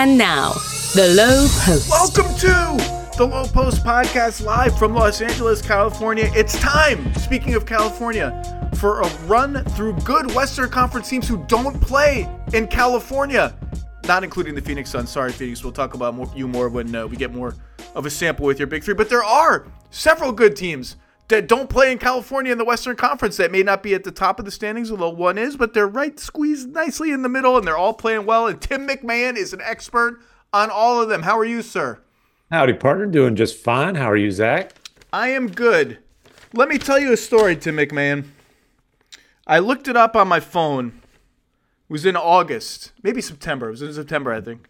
And now, The Low Post. Welcome to the Low Post Podcast live from Los Angeles, California. It's time, speaking of California, for a run through good Western Conference teams who don't play in California, not including the Phoenix Suns. Sorry, Phoenix. We'll talk about more, you more when uh, we get more of a sample with your big three. But there are several good teams that don't play in California in the Western Conference that may not be at the top of the standings, although one is, but they're right squeezed nicely in the middle and they're all playing well. And Tim McMahon is an expert on all of them. How are you, sir? Howdy, partner. Doing just fine. How are you, Zach? I am good. Let me tell you a story, Tim McMahon. I looked it up on my phone. It was in August, maybe September. It was in September, I think.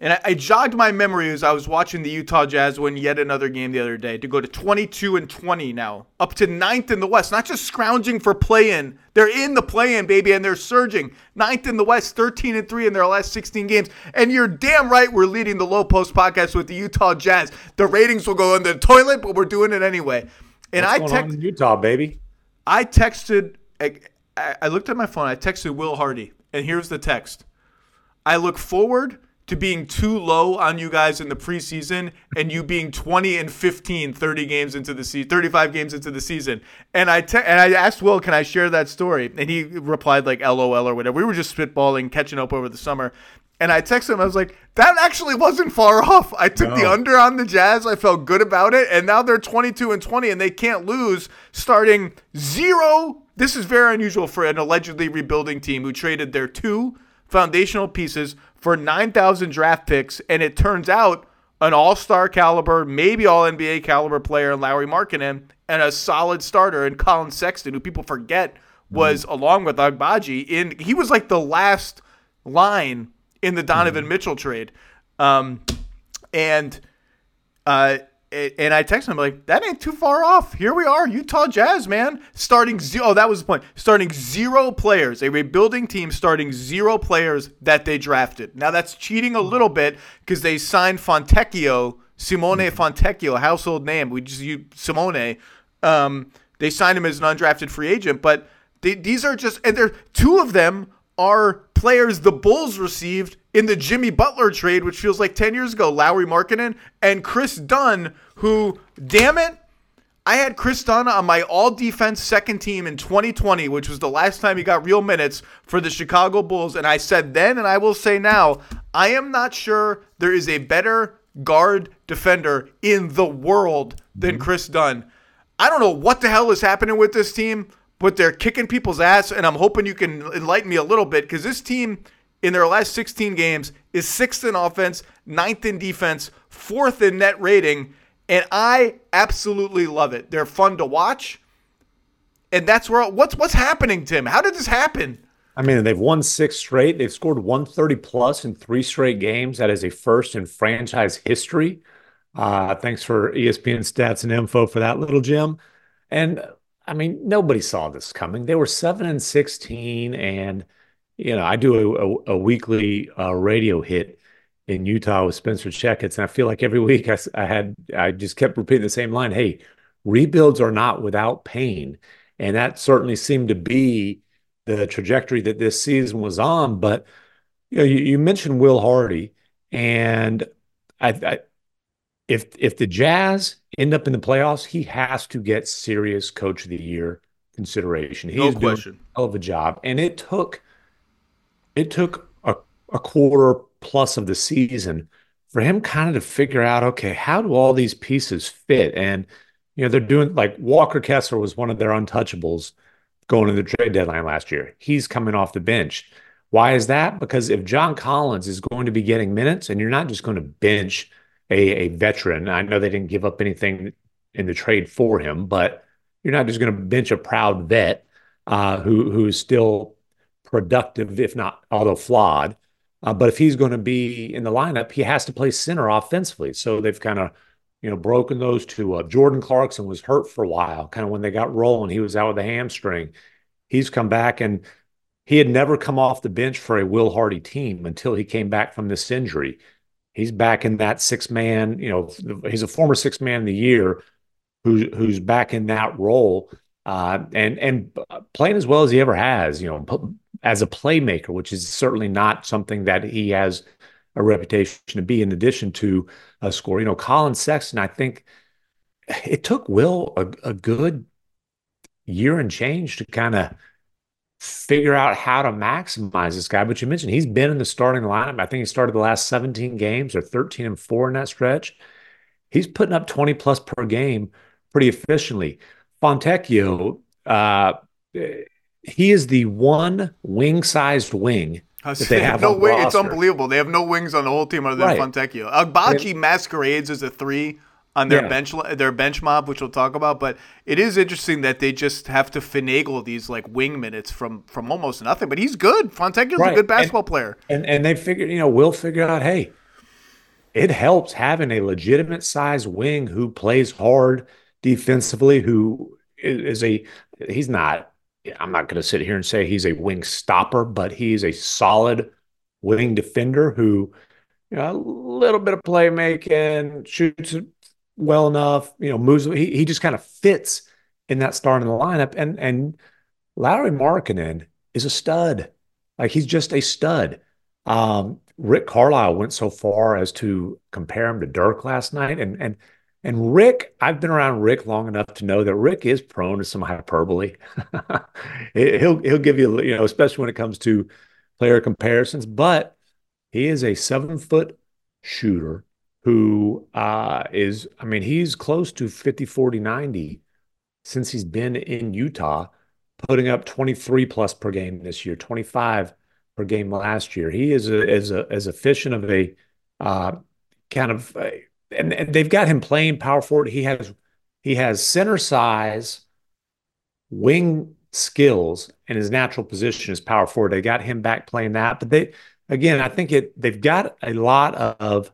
And I, I, jogged my memory as I was watching the Utah Jazz win yet another game the other day to go to 22 and 20 now, up to ninth in the West. Not just scrounging for play-in, they're in the play-in, baby, and they're surging. Ninth in the West, 13 and 3 in their last 16 games. And you're damn right we're leading the Low Post podcast with the Utah Jazz. The ratings will go in the toilet, but we're doing it anyway. And What's I texted Utah, baby. I texted. I, I looked at my phone. I texted Will Hardy, and here's the text. I look forward to being too low on you guys in the preseason and you being 20 and 15 30 games into the season 35 games into the season. And I te- and I asked Will can I share that story? And he replied like LOL or whatever. We were just spitballing catching up over the summer. And I texted him. I was like that actually wasn't far off. I took no. the under on the Jazz. I felt good about it. And now they're 22 and 20 and they can't lose starting zero. This is very unusual for an allegedly rebuilding team who traded their two foundational pieces for 9,000 draft picks, and it turns out an all star caliber, maybe all NBA caliber player in Lauri Markkanen, and a solid starter in Collin Sexton, who people forget was mm-hmm. along with Agbaji in he was like the last line in the Donovan mm-hmm. Mitchell trade. Um, and uh, and I texted him like, that ain't too far off. Here we are, Utah Jazz, man. Starting zero. Oh, that was the point. Starting zero players, a rebuilding team starting zero players that they drafted. Now that's cheating a little bit because they signed Fontecchio, Simone mm-hmm. Fontecchio, household name. We just use Simone. Um, they signed him as an undrafted free agent, but they, these are just and they're two of them are players the Bulls received in the Jimmy Butler trade, which feels like 10 years ago, Lauri Markkanen and Kris Dunn, who, damn it, I had Kris Dunn on my all defense second team in 2020, which was the last time he got real minutes for the Chicago Bulls. And I said then, and I will say now, I am not sure there is a better guard defender in the world than mm-hmm. Kris Dunn. I don't know what the hell is happening with this team, but they're kicking people's ass. And I'm hoping you can enlighten me a little bit because this team in their last 16 games is sixth in offense, ninth in defense, fourth in net rating. And I absolutely love it. They're fun to watch. And that's where what's what's happening, Tim? How did this happen? I mean, they've won six straight. They've scored 130 plus in three straight games. That is a first in franchise history. Uh, thanks for ESPN stats and info for that little gem. And I mean, nobody saw this coming. They were seven and 16, and you know, I do a, a, a weekly uh, radio hit in Utah with Spencer Checketts, and I feel like every week I, I had I just kept repeating the same line. Hey, rebuilds are not without pain, and that certainly seemed to be the trajectory that this season was on. But you know, you, you mentioned Will Hardy, and I, I if if the Jazz end up in the playoffs, he has to get serious Coach of the Year consideration. He's no question. doing a hell of a job, and it took it took a, a quarter plus of the season for him kind of to figure out, okay, how do all these pieces fit? And, you know, they're doing like Walker Kessler was one of their untouchables going to the trade deadline last year. He's coming off the bench. Why is that? Because if John Collins is going to be getting minutes and you're not just going to bench a, a veteran, I know they didn't give up anything in the trade for him, but you're not just going to bench a proud vet uh, who who's still productive, if not although flawed. Uh, but if he's going to be in the lineup, he has to play center offensively. So they've kind of, you know, broken those two up. Jordan Clarkson was hurt for a while, kind of when they got rolling. He was out with a hamstring. He's come back and he had never come off the bench for a Will Hardy team until he came back from this injury. He's back in that six man, you know, he's a former six man of the year who, who's back in that role uh, and and playing as well as he ever has. You know, as a playmaker, which is certainly not something that he has a reputation to be in addition to a score. You know, Collin Sexton, I think it took Will a, a good year and change to kind of figure out how to maximize this guy. But you mentioned he's been in the starting lineup. I think he started the last 17 games or 13 and four in that stretch. He's putting up 20 plus per game pretty efficiently. Fontecchio, uh, he is the one wing sized wing that they have. no wing. It's unbelievable. They have no wings on the whole team other than right. Fontecchio. And, masquerades as a three on their yeah. bench their bench mob, which we'll talk about. But it is interesting that they just have to finagle these like wing minutes from from almost nothing. But he's good. Fontecchio's right. a good basketball and, player. And and they figured, you know, we'll figure out, hey, it helps having a legitimate size wing who plays hard defensively, who is a he's not. I'm not going to sit here and say he's a wing stopper, but he's a solid wing defender who, you know, a little bit of playmaking, shoots well enough, you know, moves. He, he just kind of fits in that starting lineup. And and Lauri Markkanen is a stud. Like he's just a stud. Um, Rick Carlisle went so far as to compare him to Dirk last night. And and and Rick, I've been around Rick long enough to know that Rick is prone to some hyperbole. he'll he'll give you, you know, especially when it comes to player comparisons, but he is a seven foot shooter who uh, is, I mean, he's close to 50, 40, 90 since he's been in Utah, putting up 23 plus per game this year, 25 per game last year. He is a, as a, as efficient of a uh, kind of, uh, and, and they've got him playing power forward. He has, he has center size, wing skills, and his natural position is power forward. They got him back playing that, but they, again, I think it, they've got a lot of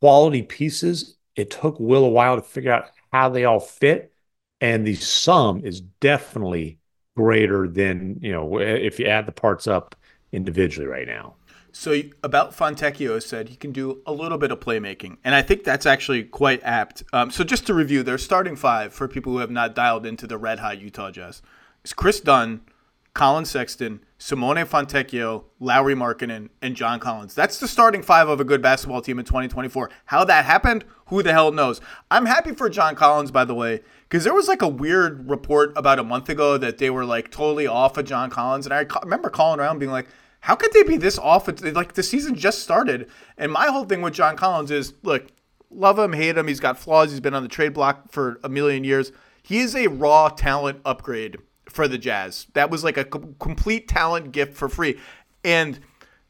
quality pieces. It took Will a while to figure out how they all fit, and the sum is definitely greater than you know if you add the parts up individually right now. So about Fontecchio said he can do a little bit of playmaking, and I think that's actually quite apt. Um, so just to review, their starting five for people who have not dialed into the red hot Utah Jazz is Kris Dunn, Collin Sexton, Simone Fontecchio, Lauri Markkanen, and John Collins. That's the starting five of a good basketball team in 2024. How that happened, who the hell knows? I'm happy for John Collins, by the way, because there was like a weird report about a month ago that they were like totally off of John Collins. And I remember calling around being like, how could they be this off? Like the season just started. And my whole thing with John Collins is look, love him, hate him. He's got flaws. He's been on the trade block for a million years. He is a raw talent upgrade for the Jazz. That was like a complete talent gift for free. And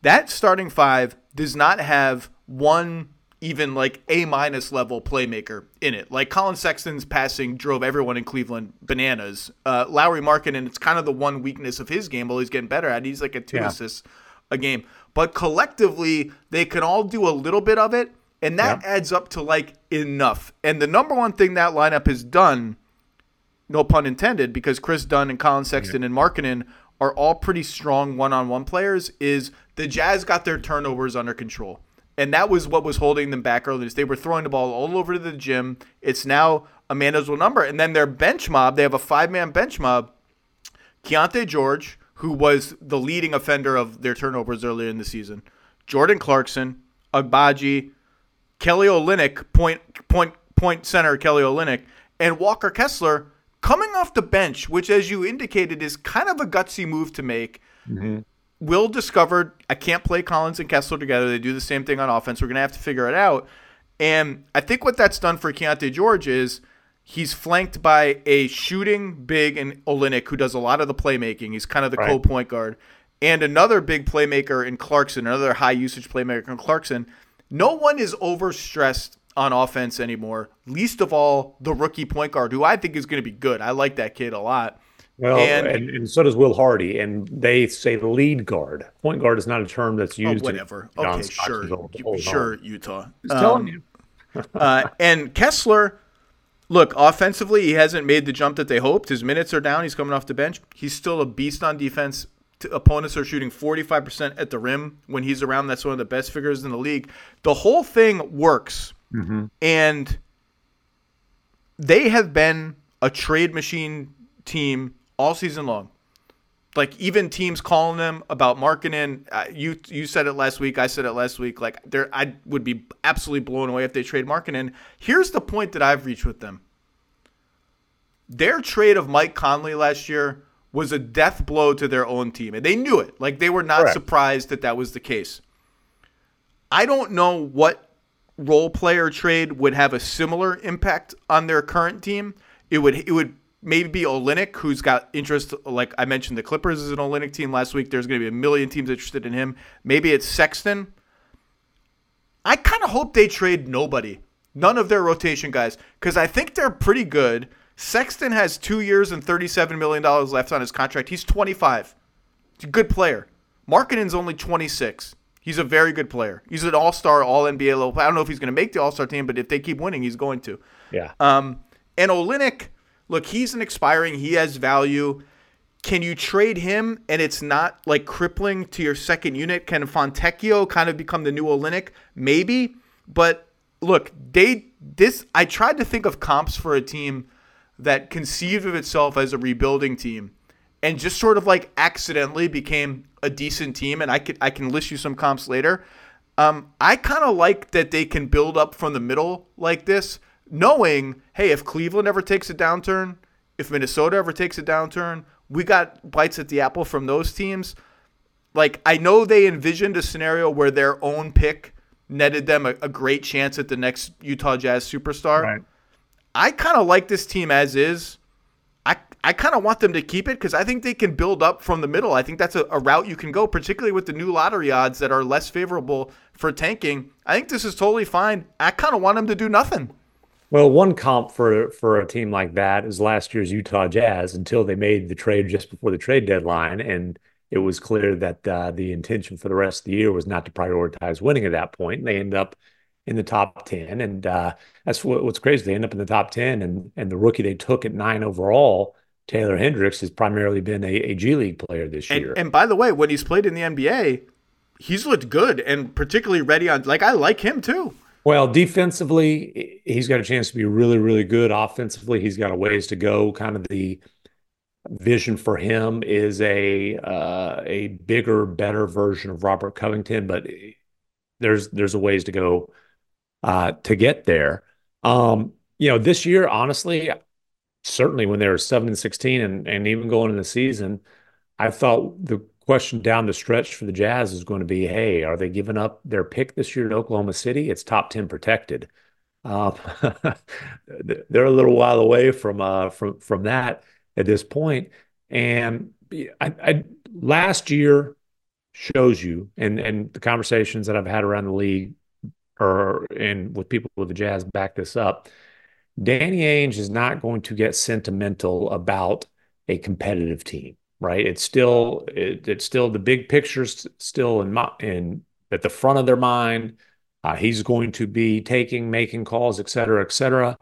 that starting five does not have one even like A minus level playmaker in it. Like Collin Sexton's passing drove everyone in Cleveland bananas. Uh, Lauri and it's kind of the one weakness of his game, but he's getting better at. it. He's like a two yeah. assists a game. But collectively, they can all do a little bit of it, and that yeah. adds up to like enough. And the number one thing that lineup has done no pun intended, because Kris Dunn and Collin Sexton yeah. and Markkanen are all pretty strong one-on-one players. Is the Jazz got their turnovers under control, and that was what was holding them back earlier. They were throwing the ball all over to the gym. It's now a manageable number, and then their bench mob. They have a five-man bench mob. Keyonte George, who was the leading offender of their turnovers earlier in the season. Jordan Clarkson, Agbaji, Kelly Olynyk, point point point center Kelly Olynyk, and Walker Kessler coming off the bench, which, as you indicated, is kind of a gutsy move to make. Mm-hmm. Will discovered I can't play Collins and Kessler together. They do the same thing on offense. We're gonna have to figure it out. And I think what that's done for Keyonte George is he's flanked by a shooting big and Olynyk who does a lot of the playmaking. He's kind of the right. co-point guard. And another big playmaker in Clarkson, another high usage playmaker in Clarkson. No one is overstressed on offense anymore. Least of all the rookie point guard, who I think is going to be good. I like that kid a lot. Well, and, and, and, so does Will Hardy, and they say the lead guard. Point guard is not a term that's oh, used. Oh, whatever. okay, sure, sure, Utah. I'm telling you. uh, and Kessler, look, offensively, he hasn't made the jump that they hoped. His minutes are down. He's coming off the bench. He's still a beast on defense. Opponents are shooting 45% at the rim when he's around. That's one of the best figures in the league. The whole thing works Mm-hmm. And they have been a trade machine team all season long. like even teams calling them about Markkanen. Uh, you you said it last week. I said it last week. Like there, I would be absolutely blown away if they trade Markkanen. Here's the point that I've reached with them. Their trade of Mike Conley last year was a death blow to their own team, and they knew it. Like they were not Correct. surprised that that was the case. I don't know what role player trade would have a similar impact on their current team. It would it would maybe be Olynyk, who's got interest. Like I mentioned, the Clippers is an Olynyk team last week. There's going to be a million teams interested in him. Maybe it's Sexton. I kind of hope they trade nobody, none of their rotation guys, because I think they're pretty good. Sexton has two years and $37 million left on his contract. He's 25. He's a good player. Markkanen's only 26. He's a very good player. He's an all star, all NBA level. I don't know if he's going to make the all star team, but if they keep winning, he's going to. Yeah. Um, and Olynyk, look, he's an expiring. He has value. Can you trade him and it's not like crippling to your second unit? Can Fontecchio kind of become the new Olynyk? Maybe. But look, they this I tried to think of comps for a team that conceived of itself as a rebuilding team and just sort of like accidentally became a decent team. And I could I can list you some comps later. Um, I kind of like that they can build up from the middle like this knowing, hey, if Cleveland ever takes a downturn, if Minnesota ever takes a downturn, we got bites at the apple from those teams. Like, I know they envisioned a scenario where their own pick netted them a, a great chance at the next Utah Jazz superstar. Right. I kind of like this team as is. I, kind of want them to keep it because I think they can build up from the middle. I think that's a, a route you can go, particularly with the new lottery odds that are less favorable for tanking. I think this is totally fine. I kind of want them to do nothing. Well, one comp for for a team like that is last year's Utah Jazz until they made the trade just before the trade deadline, and it was clear that uh, the intention for the rest of the year was not to prioritize winning at that point. And they end up in the top ten, and uh, that's what, what's crazy. They end up in the top ten, and and the rookie they took at nine overall, Taylor Hendricks, has primarily been a, a G League player this and, year. And by the way, when he's played in the NBA, he's looked good and particularly ready on. Like I like him too. Well, defensively, he's got a chance to be really, really good. Offensively, he's got a ways to go. Kind of the vision for him is a uh, a bigger, better version of Robert Covington, but there's there's a ways to go uh, to get there. Um, you know, this year, honestly, certainly when they were seven and sixteen, and and even going in the season, I thought the question down the stretch for the Jazz is going to be, hey, are they giving up their pick this year to Oklahoma City? It's top ten protected. Um, they're a little while away from uh, from from that at this point. And I, I, last year shows you, and and the conversations that I've had around the league, or and with people with the Jazz back this up. Danny Ainge is not going to get sentimental about a competitive team right? It's still it, it's still the big picture's still in my in at the front of their mind. Uh, he's going to be taking, making calls, et cetera, et cetera.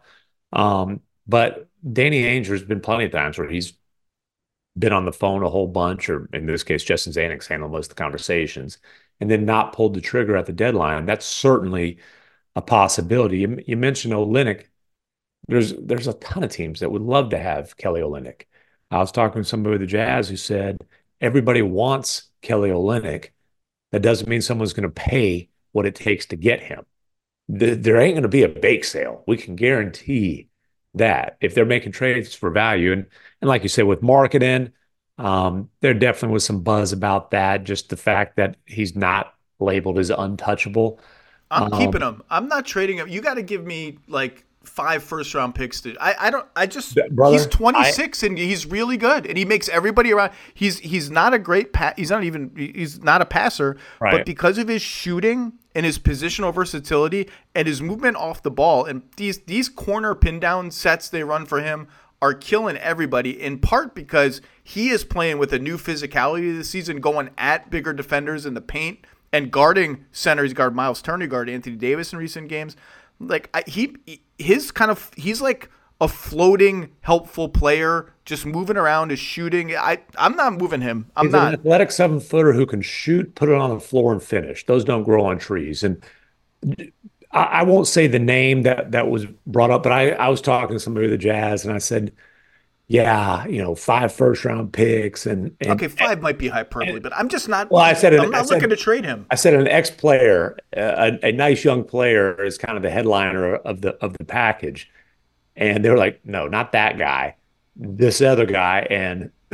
Um, but Danny Ainge has been plenty of times where he's been on the phone a whole bunch, or in this case, Justin Zanik's handled most of the conversations, and then not pulled the trigger at the deadline. That's certainly a possibility. You, you mentioned Olynyk. There's there's a ton of teams that would love to have Kelly Olynyk. I was talking to somebody with the Jazz who said everybody wants Kelly Olynyk. That doesn't mean someone's going to pay what it takes to get him. There ain't going to be a bake sale. We can guarantee that if they're making trades for value, and and like you said with Markkanen, um, there definitely was some buzz about that. Just the fact that he's not labeled as untouchable. I'm um, keeping him. I'm not trading him. You got to give me like five first round picks to I, I don't I just Brother, he's 26 I, and he's really good and he makes everybody around he's he's not a great pat he's not even he's not a passer right. but because of his shooting and his positional versatility and his movement off the ball and these these corner pin down sets they run for him are killing everybody in part because he is playing with a new physicality this season going at bigger defenders in the paint and guarding centers guard Miles Turner guard Anthony Davis in recent games like I, he his kind of he's like a floating helpful player just moving around is shooting. I i'm not moving him. I'm he's not. an athletic seven footer who can shoot put it on the floor and finish. Those don't grow on trees. And I, I won't say the name that that was brought up but i i was talking to somebody with the jazz and i said yeah, you know, five first round picks and, and okay, five and, might be hyperbole, but I'm just not. Well, I said I'm an, not said, looking to trade him. I said an ex player, a, a, nice young player, is kind of the headliner of the of the package, and they're like, no, not that guy, this other guy, and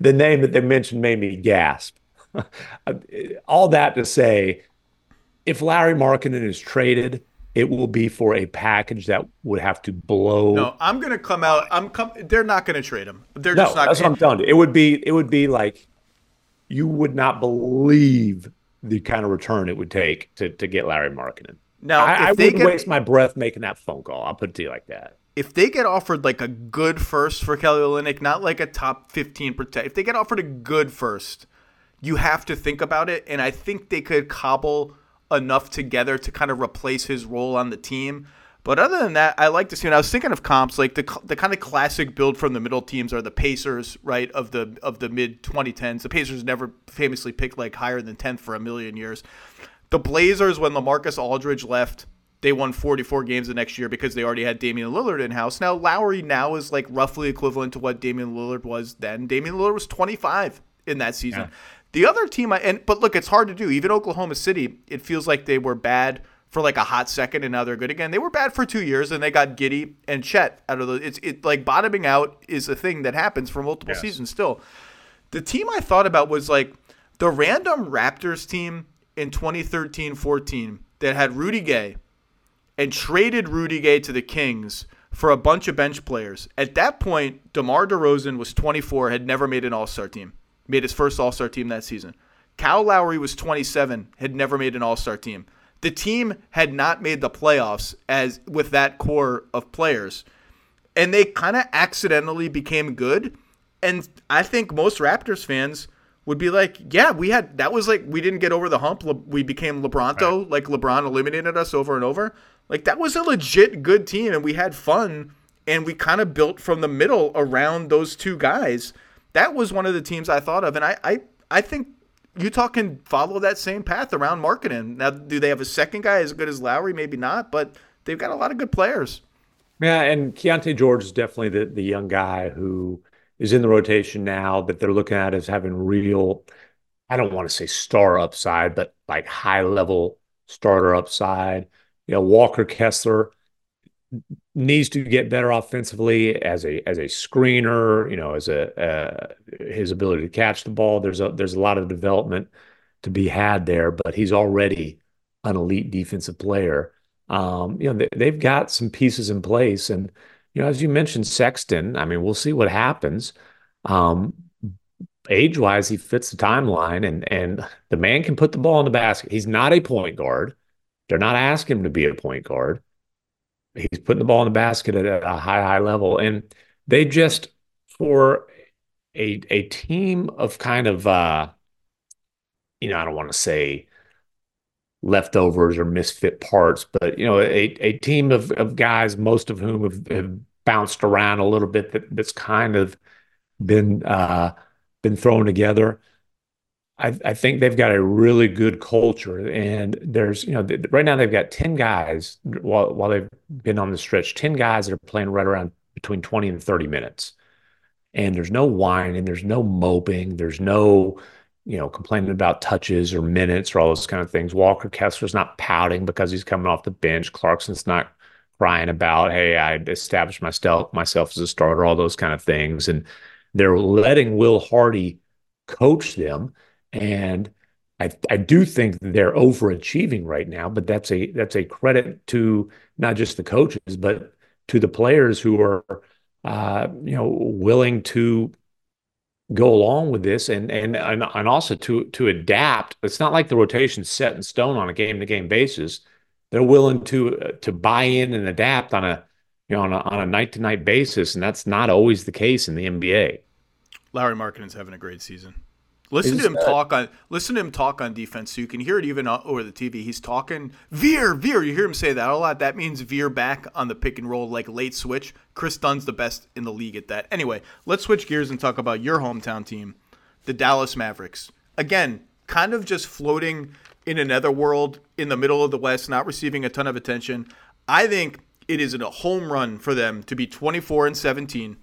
the name that they mentioned made me gasp. Uh, all that to say, if Lauri Markkanen is traded it will be for a package that would have to blow. No, I'm gonna come out. I'm come. They're not gonna trade him. They're no, just not. That's gonna, what I'm you. It would be. It would be like you would not believe the kind of return it would take to to get Lauri Markkanen. Now, I, I wouldn't get, waste my breath making that phone call. I'll put it to you like that. If they get offered like a good first for Kelly Olynyk, not like a top 15 protect. If they get offered a good first, you have to think about it. And I think they could cobble enough together to kind of replace his role on the team. But other than that, I like to see. And I was thinking of comps like the the kind of classic build from the middle teams are the Pacers, right? Of the of the mid 2010s, the Pacers never famously picked like higher than 10th for a million years. The Blazers, when LaMarcus Aldridge left, they won 44 games the next year because they already had Damian Lillard in house. Now Lauri now is like roughly equivalent to what Damian Lillard was then. Damian Lillard was 25 in that season. Yeah. The other team, I, and but look, it's hard to do. Even Oklahoma City, it feels like they were bad for like a hot second, and now they're good again. They were bad for two years, and they got Giddey and Chet out of the. It's it like bottoming out is a thing that happens for multiple yes. seasons. Still, the team I thought about was like the random Raptors team in 2013-14 that had Rudy Gay and traded Rudy Gay to the Kings for a bunch of bench players. At that point, DeMar DeRozan was 24, had never made an All Star team made his first All Star team that season. Kyle Lowry was 27, had never made an All Star team. The team had not made the playoffs as with that core of players, and they kind of accidentally became good. And I think most Raptors fans would be like, "Yeah, we had that was like we didn't get over the hump. We became LeBronto, right. like LeBron eliminated us over and over. Like that was a legit good team, and we had fun, and we kind of built from the middle around those two guys." That was one of the teams I thought of, and I I, I think Utah can follow that same path around Markkanen. Now, do they have a second guy as good as Lowry? Maybe not, but they've got a lot of good players. Yeah, and Keyonte George is definitely the the young guy who is in the rotation now that they're looking at as having real. I don't want to say star upside, but like high level starter upside. You know, Walker Kessler needs to get better offensively as a as a screener. You know, as a uh, his ability to catch the ball. There's a there's a lot of development to be had there, but he's already an elite defensive player. Um, you know, they, have got some pieces in place, and you know, as you mentioned, Sexton. I mean, we'll see what happens. Um, age wise, he fits the timeline, and and the man can put the ball in the basket. He's not a point guard. They're not asking him to be a point guard he's putting the ball in the basket at a high, high level. And they just, for a, a team of kind of, uh, you know, I don't want to say leftovers or misfit parts, but, you know, a, a team of, of guys, most of whom have, have bounced around a little bit that, that's kind of been, uh, been thrown together. I, I, think they've got a really good culture, and there's you know right now they've got ten guys while while they've been on the stretch, ten guys that are playing right around between twenty and thirty minutes, and there's no whining, there's no moping, there's no you know complaining about touches or minutes or all those kind of things. Walker Kessler's not pouting because he's coming off the bench. Clarkson's not crying about hey I established myself myself as a starter, all those kind of things, and they're letting Will Hardy coach them and I, I do think they're overachieving right now, but that's a that's a credit to not just the coaches, but to the players who are uh, you know willing to go along with this and and and, also to to adapt. It's not like the rotation's set in stone on a game to game basis. They're willing to to buy in and adapt on a you know on a on a night to night basis, and that's not always the case in the NBA. Lauri Markkanen's having a great season. Listen to him talk on listen to him talk on defense so you can hear it even over the TV. He's talking veer, veer. You hear him say that a lot. That means veer back on the pick and roll, like late switch. Kris Dunn's the best in the league at that. Anyway, let's switch gears and talk about your hometown team, the Dallas Mavericks. Again, kind of just floating in another world in the middle of the West, not receiving a ton of attention. I think it is a home run for them to be 24 and 17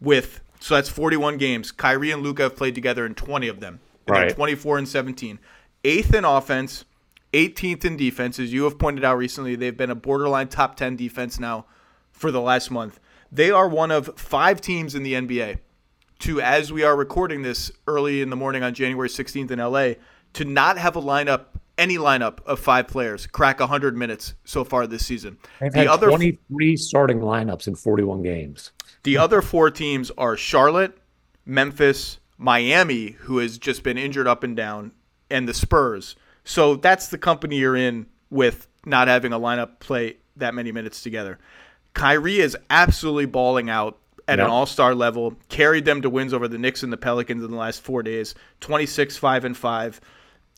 with so that's 41 games. Kyrie and Luka have played together in 20 of them. And Right. 24 and 17. Eighth in offense, 18th in defense. As you have pointed out recently, they've been a borderline top 10 defense now for the last month. They are one of five teams in the NBA to, as we are recording this early in the morning on January 16th in LA, to not have a lineup, any lineup of five players crack 100 minutes so far this season. They've the had other 23 starting lineups in 41 games. The other four teams are Charlotte, Memphis, Miami, who has just been injured up and down, and the Spurs. So that's the company you're in with not having a lineup play that many minutes together. Kyrie is absolutely balling out at an all star level, carried them to wins over the Knicks and the Pelicans in the last four days 26, 5, and 5.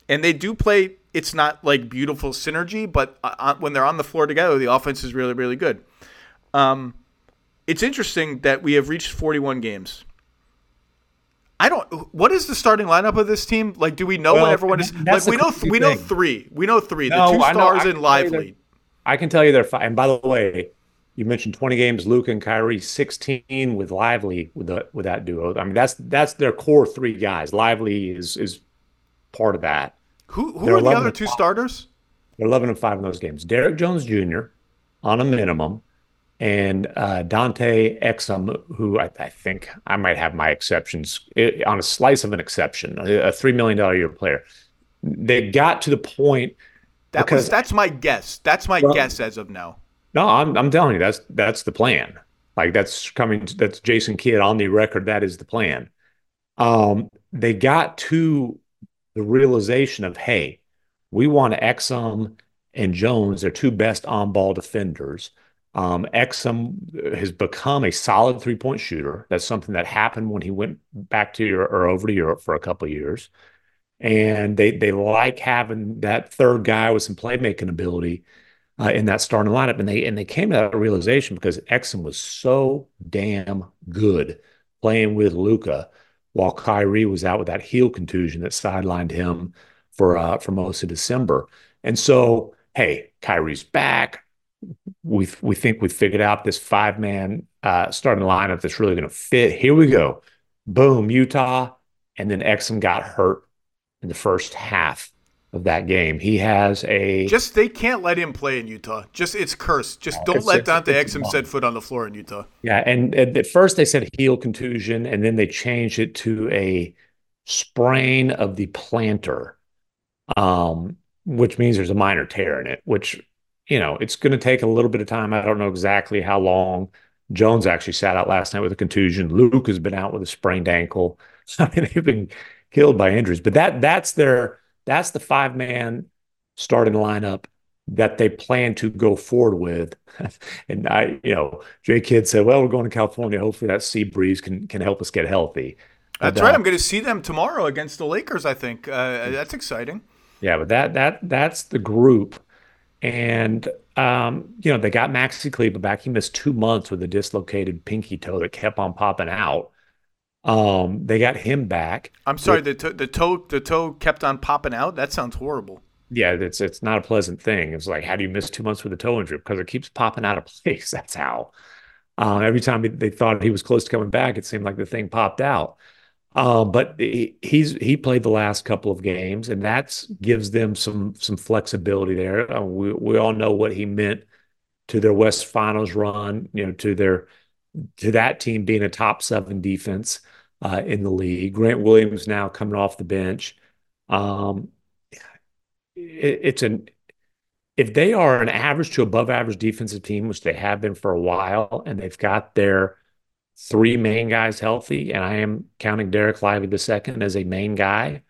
And they do play, it's not like beautiful synergy, but uh, when they're on the floor together, the offense is really, really good. Um, it's interesting that we have reached 41 games. I don't. What is the starting lineup of this team? Like, do we know Well, what everyone is? Like, we know. We know three. We know three. No, the two stars I and can tell you Lively. I can tell you they're fine. And by the way, you mentioned 20 games, Luke and Kyrie, 16 with Lively with the with that duo. I mean, that's that's their core three guys. Lively is is part of that. Who who They're are the other two five. starters? They're 11 and 5 in those games. Derek Jones Jr. on a minimum, and uh, Dante Exum, who I, I think I might have my exceptions eh, on a slice of an exception, a, a $3 million year player. They got to the point. That Because- was that's my guess. That's my Well- guess as of now. No, I'm, I'm telling you, that's that's the plan. Like that's coming. That's Jason Kidd on the record. That is the plan. Um, they got to the realization of, hey, we want Exum and Jones, their two best on-ball defenders. Um, Exum has become a solid three-point shooter. That's something that happened when he went back to Europe or over to Europe for a couple years. And they they like having that third guy with some playmaking ability uh, in that starting lineup, and they and they came to that realization because Exum was so damn good playing with Luka, while Kyrie was out with that heel contusion that sidelined him for uh, for most of December. And so, hey, Kyrie's back. We we think we figured out this five man uh, starting lineup that's really going to fit. Here we go, boom, Utah, and then Exum got hurt in the first half of that game. He has a Just they can't let him play in Utah. Just it's cursed. Just don't It's- let Dante it's Exum set foot on the floor in Utah. Yeah, and, and at first they said heel contusion, and then they changed it to a sprain of the plantar, um, which means there's a minor tear in it, which, you know, it's going to take a little bit of time. I don't know exactly how long. Jones actually sat out last night with a contusion. Luke has been out with a sprained ankle. I mean, they've been killed by injuries, but that that's their that's the five man starting lineup that they plan to go forward with. and I, you know, Jay Kidd said, "Well, we're going to California. Hopefully, that sea breeze can can help us get healthy." That's But, right. uh, I'm going to see them tomorrow against the Lakers. I think uh, that's exciting. Yeah, but that that that's the group, and um, you know they got Maxi Kleber back. He missed two months with a dislocated pinky toe that kept on popping out. Um, they got him back. I'm sorry. The to- the toe the toe kept on popping out. That sounds horrible. Yeah, it's it's not a pleasant thing. It's like, how do you miss two months with a toe injury? Because it keeps popping out of place. That's how. Uh, every time they thought he was close to coming back, it seemed like the thing popped out. Um, but he, he's he played the last couple of games, and that's gives them some some flexibility there. Uh, we we all know what he meant to their West Finals run. You know, to their to that team being a top seven defense uh, in the league. Grant Williams now coming off the bench. Um, it, it's an if they are an average to above average defensive team, which they have been for a while, and they've got their three main guys healthy, and I am counting Dereck Lively the second as a main guy,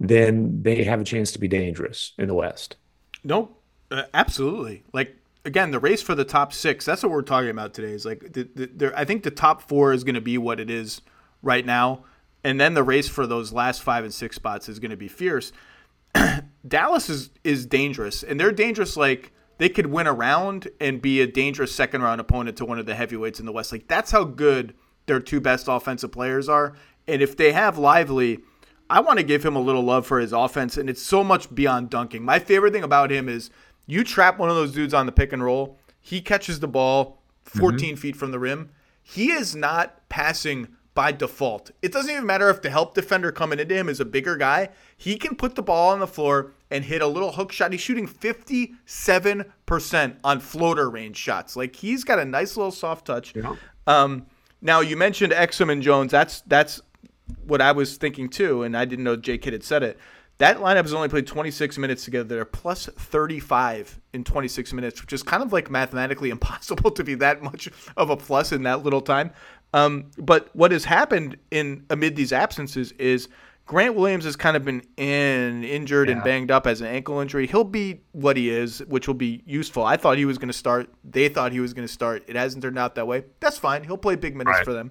then they have a chance to be dangerous in the West. No, uh, absolutely. Like again, the race for the top six. That's what we're talking about today. Is like the, the, I think the top four is going to be what it is right now, and then the race for those last five and six spots is going to be fierce. Dallas is is dangerous, and they're dangerous. Like they could win a round and be a dangerous second round opponent to one of the heavyweights in the West. Like that's how good their two best offensive players are. And if they have Lively, I want to give him a little love for his offense, and it's so much beyond dunking. My favorite thing about him is you trap one of those dudes on the pick and roll, he catches the ball 14 mm-hmm. feet from the rim. he is not passing by default. It doesn't even matter if the help defender coming into him is a bigger guy. He can put the ball on the floor and hit a little hook shot. He's shooting 57% on floater range shots. Like he's got a nice little soft touch. Yeah. Um, now you mentioned Exum and Jones. That's that's what I was thinking too, and I didn't know Jay Kidd had said it. That lineup has only played 26 minutes together. They're plus 35 in 26 minutes, which is kind of like mathematically impossible to be that much of a plus in that little time. Um, but what has happened in amid these absences is Grant Williams has kind of been in injured yeah. and banged up as an ankle injury. He'll be what he is, which will be useful. I thought he was going to start. They thought he was going to start. It hasn't turned out that way. That's fine. He'll play big minutes right. for them,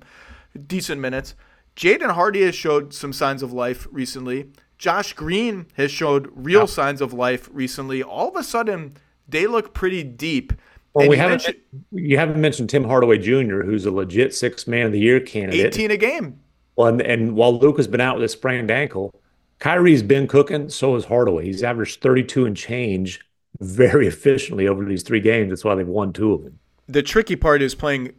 decent minutes. Jaden Hardy has showed some signs of life recently. Josh Green has showed real signs of life recently. All of a sudden, they look pretty deep. Well, and we haven't mentioned, you haven't mentioned Tim Hardaway Jr., who's a legit six man of the year candidate. 18 a game. Well, and, and while Luka's been out with a sprained ankle, Kyrie's been cooking. So has Hardaway. He's averaged 32 and change very efficiently over these three games. That's why they've won two of them. The tricky part is playing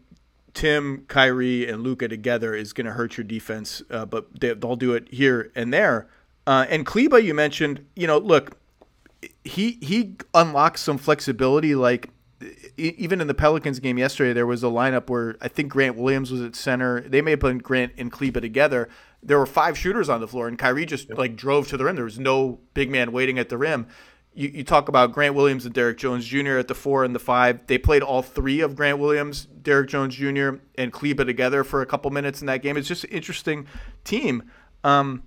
Tim, Kyrie, and Luka together is going to hurt your defense, uh, but they, will do it here and there. Uh, and Kleber, you mentioned, you know, look, he he unlocks some flexibility. Like even in the Pelicans game yesterday, there was a lineup where I think Grant Williams was at center. They may have put Grant and Kleber together. There were five shooters on the floor, and Kyrie just yep. like drove to the rim. There was no big man waiting at the rim. You, you talk about Grant Williams and Derrick Jones Jr. at the four and the five. They played all three of Grant Williams, Derrick Jones Jr., and Kleber together for a couple minutes in that game. It's just an interesting team. Um,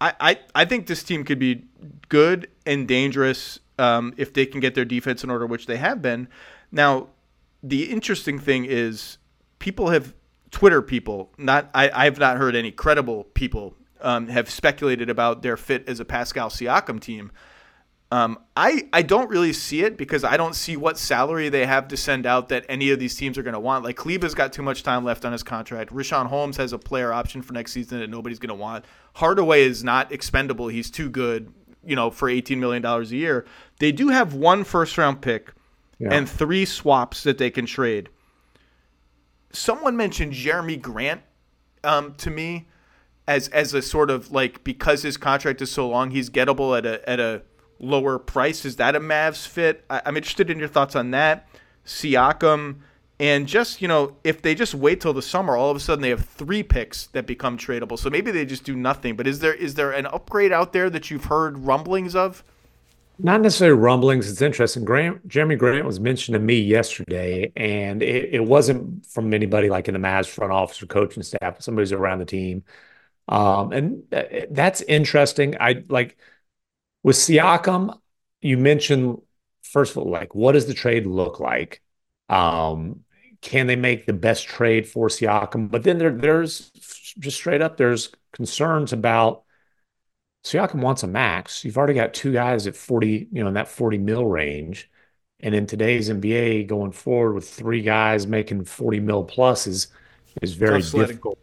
I, I, I think this team could be good and dangerous um, if they can get their defense in order, which they have been. Now, the interesting thing is people have Twitter people, not I, I have not heard any credible people um, have speculated about their fit as a Pascal Siakam team. Um, I I don't really see it because I don't see what salary they have to send out that any of these teams are going to want. Like Kleber's got too much time left on his contract. Richaun Holmes has a player option for next season that nobody's going to want. Hardaway is not expendable. He's too good, you know, for eighteen million dollars a year. They do have one first round pick yeah. and three swaps that they can trade. Someone mentioned Jerami Grant um, to me as as a sort of like because his contract is so long, he's gettable at a at a lower price. Is that a Mavs fit? I, am interested in your thoughts on that. Siakam, and just, you know, if they just wait till the summer, all of a sudden they have three picks that become tradable. So maybe they just do nothing. But is there is there an upgrade out there that you've heard rumblings of? Not necessarily rumblings. It's interesting. Grant, Jerami Grant was mentioned to me yesterday, and it, it wasn't from anybody like in the Mavs front office or coaching staff. Somebody's around the team, um, and uh, that's interesting. I like with Siakam, you mentioned first of all, like what does the trade look like? Um, can they make the best trade for Siakam? But then there, there's just straight up, there's concerns about Siakam wants a max. You've already got two guys at 40, you know, in that 40 mil range. And in today's NBA, going forward with three guys making 40 mil plus is is very difficult.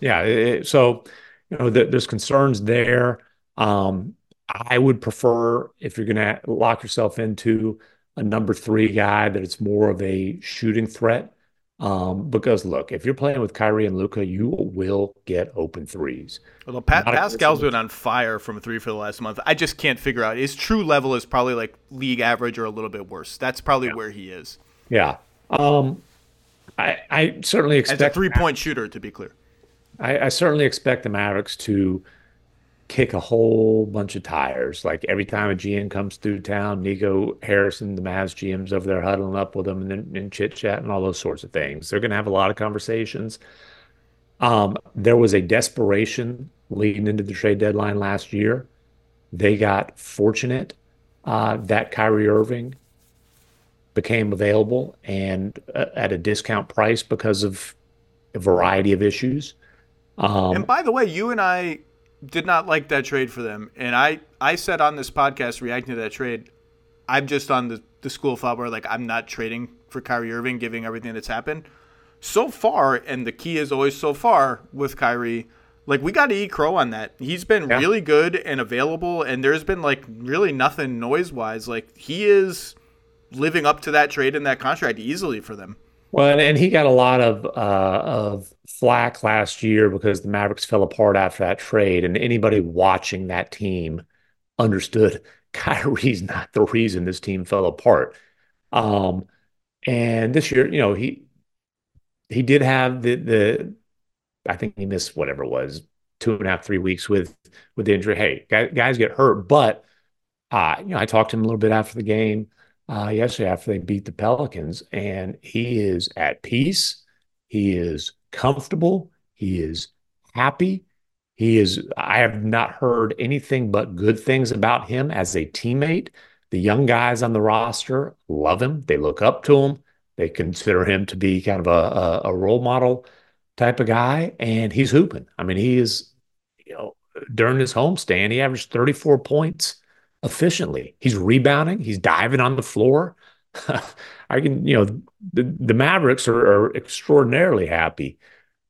Yeah. It, so, you know, the, there's concerns there. Um, I would prefer if you're going to lock yourself into a number three guy that it's more of a shooting threat. Um, because look, if you're playing with Kyrie and Luka, you will get open threes. Although Pat, Pascal's been on fire from three for the last month. I just can't figure out his true level is probably like league average or a little bit worse. That's probably yeah. where he is. Yeah. Um, I, I certainly expect as a three point shooter to be clear. I, I certainly expect the Mavericks to kick a whole bunch of tires. Like every time a GM comes through town, Nico Harrison, the Mavs GM's over there huddling up with them and and chit chat and all those sorts of things. They're going to have a lot of conversations. Um, there was a desperation leading into the trade deadline last year. They got fortunate uh, that Kyrie Irving became available and uh, at a discount price because of a variety of issues. Um, and by the way, you and I did not like that trade for them. And I, I said on this podcast reacting to that trade, I'm just on the, the school of thought where like I'm not trading for Kyrie Irving, giving everything that's happened. So far, and the key is always so far with Kyrie, like we got to eat crow on that. He's been yeah. really good and available, and there's been like really nothing noise wise. Like he is living up to that trade and that contract easily for them. Well, and, and he got a lot of uh, of flack last year because the Mavericks fell apart after that trade, and anybody watching that team understood Kyrie's not the reason this team fell apart. Um, and this year, you know, he he did have the the I think he missed whatever it was two and a half three weeks with with the injury. Hey, guys get hurt, but uh, you know, I talked to him a little bit after the game uh, yesterday after they beat the Pelicans, and he is at peace. He is comfortable. He is happy. He is, I have not heard anything but good things about him as a teammate. The young guys on the roster love him. They look up to him. They consider him to be kind of a, a, a role model type of guy, and he's hooping. I mean, he is, you know, during his homestand, he averaged 34 points efficiently. He's rebounding, he's diving on the floor. I can, you know, the, the Mavericks are, are extraordinarily happy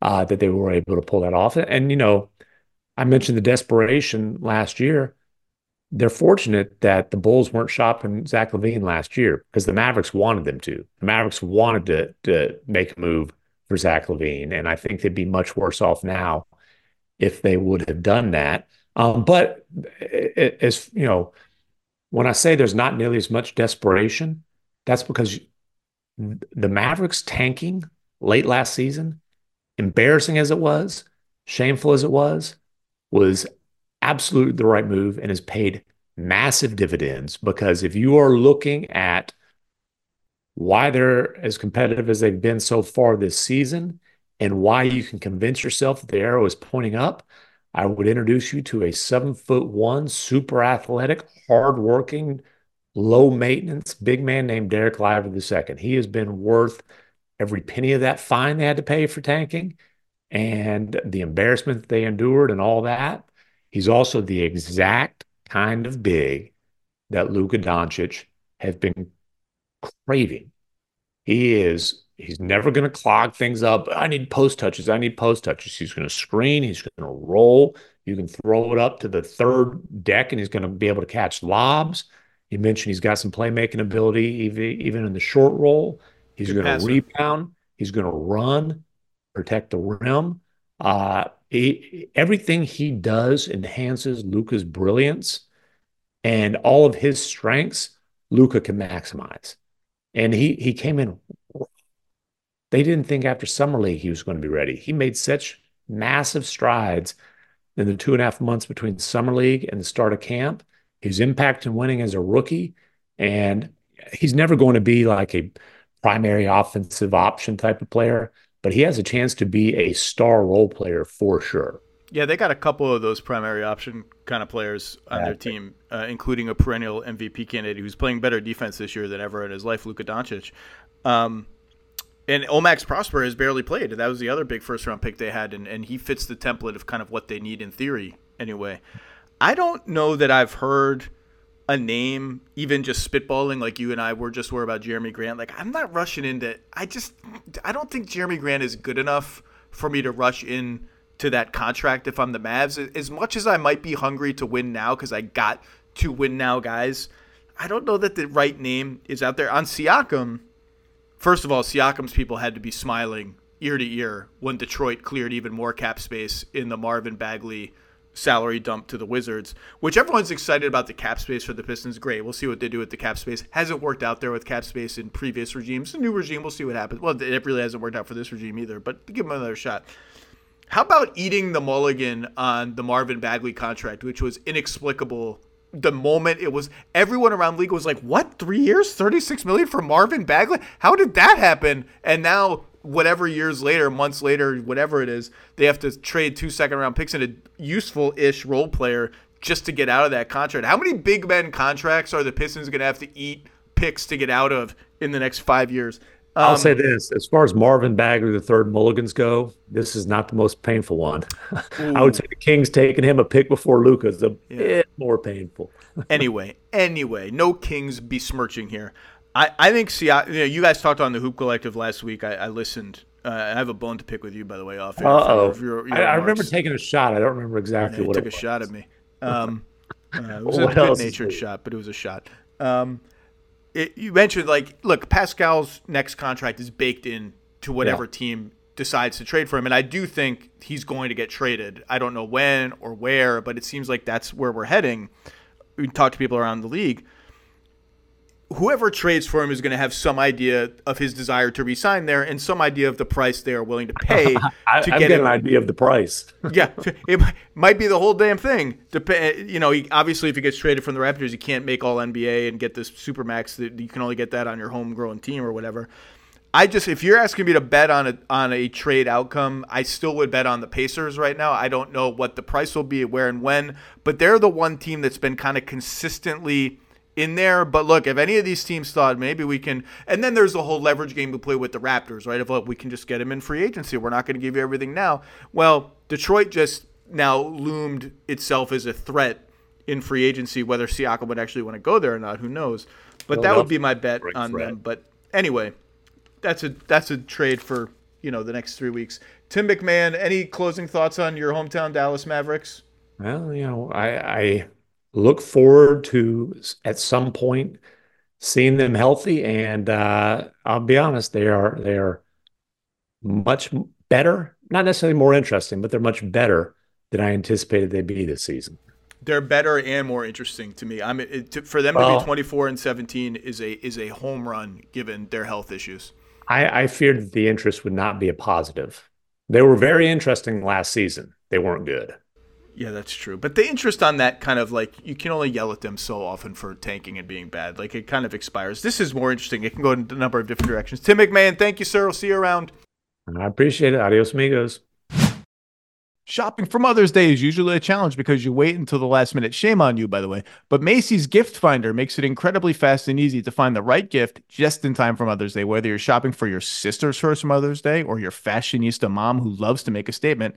uh, that they were able to pull that off. And, you know, I mentioned the desperation last year. They're fortunate that the Bulls weren't shopping Zach LaVine last year because the Mavericks wanted them to. The Mavericks wanted to, to make a move for Zach LaVine. And I think they'd be much worse off now if they would have done that. Um, but as you know, when I say there's not nearly as much desperation, that's because the Mavericks tanking late last season, embarrassing as it was, shameful as it was, was absolutely the right move and has paid massive dividends. Because if you are looking at why they're as competitive as they've been so far this season and why you can convince yourself that the arrow is pointing up, I would introduce you to a seven foot one, super athletic, hardworking, low maintenance big man named Dereck Lively II. He has been worth every penny of that fine they had to pay for tanking and the embarrassment they endured and all that. He's also the exact kind of big that Luka Doncic has been craving. He is He's never going to clog things up. I need post touches. I need post touches. He's going to screen. He's going to roll. You can throw it up to the third deck, and he's going to be able to catch lobs. You mentioned he's got some playmaking ability, even, in the short roll. He's going to rebound. He's going to run, protect the rim. Uh, he, everything he does enhances Luka's brilliance, and all of his strengths, Luka can maximize. And he he came in they didn't think after Summer League he was going to be ready. He made such massive strides in the two and a half months between Summer League and the start of camp. His impact in winning as a rookie, and he's never going to be like a primary offensive option type of player, but he has a chance to be a star role player for sure. Yeah, they got a couple of those primary option kind of players on their team, uh, including a perennial MVP candidate who's playing better defense this year than ever in his life, Luka Doncic. Um, and Omax Prosper has barely played. That was the other big first round pick they had, and, and he fits the template of kind of what they need in theory, anyway. I don't know that I've heard a name, even just spitballing like you and I were just were about Jerami Grant. Like I'm not rushing into. I just I don't think Jerami Grant is good enough for me to rush in to that contract if I'm the Mavs. As much as I might be hungry to win now because I got to win now, guys. I don't know that the right name is out there on Siakam first of all, Siakam's people had to be smiling ear to ear when Detroit cleared even more cap space in the Marvin Bagley salary dump to the Wizards, which everyone's excited about the cap space for the Pistons. Great. We'll see what they do with the cap space. Hasn't worked out there with cap space in previous regimes. The new regime, we'll see what happens. Well, it really hasn't worked out for this regime either, but give them another shot. How about eating the mulligan on the Marvin Bagley contract, which was inexplicable the moment it was everyone around league was like, "What? Three years, thirty-six million for Marvin Bagley? How did that happen?" And now, whatever years later, months later, whatever it is, they have to trade two second-round picks and a useful-ish role player just to get out of that contract. How many big men contracts are the Pistons going to have to eat picks to get out of in the next five years? Um, I'll say this: as far as Marvin Bagley, the third Mulligans go, this is not the most painful one. I would say the Kings taking him a pick before Luka is a yeah. bit more painful. anyway, anyway, no Kings besmirching here. I, I think see, you, know, you guys talked on the Hoop Collective last week. I, I listened. Uh, I have a bone to pick with you, by the way. Off. oh, I, I, remember taking a shot. I don't remember exactly yeah, what took a shot at me. Um, uh, it was a good natured shot, but it was a shot. Um, it, you mentioned like, look, Pascal's next contract is baked in to whatever yeah. team decides to trade for him, and I do think he's going to get traded. I don't know when or where, but it seems like that's where we're heading. We talk to people around the league whoever trades for him is going to have some idea of his desire to resign there and some idea of the price they are willing to pay I, to I get an idea of the price. yeah, it might be the whole damn thing. Dep- you know, he, obviously, if he gets traded from the Raptors, you can't make All NBA and get this supermax. That you can only get that on your homegrown team or whatever. I just, if you're asking me to bet on a on a trade outcome, I still would bet on the Pacers right now. I don't know what the price will be, where and when, but they're the one team that's been kind of consistently in there. But look, if any of these teams thought maybe we can, and then there's the whole leverage game we play with the Raptors, right? If we can just get him in free agency, we're not going to give you everything now. Well, Detroit just now loomed itself as a threat in free agency. Whether Siakam would actually want to go there or not, who knows? But well, that would be my bet on threat. them. But anyway, that's a that's a trade for you know the next three weeks. Tim MacMahon, any closing thoughts on your hometown Dallas Mavericks? Well, you know, I, I look forward to at some point seeing them healthy. And uh, I'll be honest, they are they are much better, not necessarily more interesting, but they're much better than I anticipated they'd be this season. They're better and more interesting to me. I mean, it, to, for them to be 24 and 17 is a is a home run given their health issues. I, I feared that the interest would not be a positive. They were very interesting last season. They weren't good. Yeah, that's true. But the interest on that kind of like you can only yell at them so often for tanking and being bad. Like it kind of expires. This is more interesting. It can go in a number of different directions. Tim MacMahon, thank you, sir. We'll see you around. I appreciate it. Adios, amigos. Shopping for Mother's Day is usually a challenge because you wait until the last minute. Shame on you, by the way. But Macy's Gift Finder makes it incredibly fast and easy to find the right gift just in time for Mother's Day. Whether you're shopping for your sister's first Mother's Day or your fashionista mom who loves to make a statement,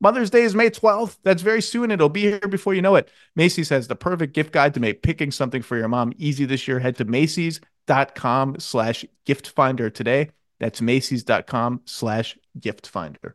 Mother's Day is May 12th. That's very soon. It'll be here before you know it. Macy's has the perfect gift guide to make picking something for your mom easy this year. Head to Macy's.com slash gift finder today. That's Macy's.com slash gift finder.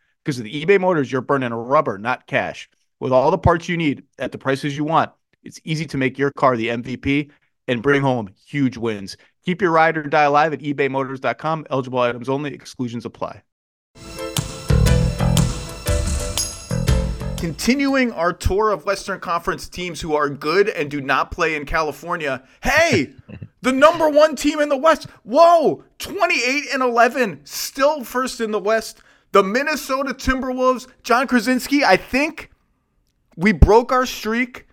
Because with eBay Motors, you're burning rubber, not cash. With all the parts you need at the prices you want, it's easy to make your car the MVP and bring home huge wins. Keep your ride or die alive at ebaymotors.com. Eligible items only, exclusions apply. Continuing our tour of Western Conference teams who are good and do not play in California. Hey, the number one team in the West. Whoa, 28 and 11, still first in the West. The Minnesota Timberwolves, Jon Krawczynski, I think we broke our streak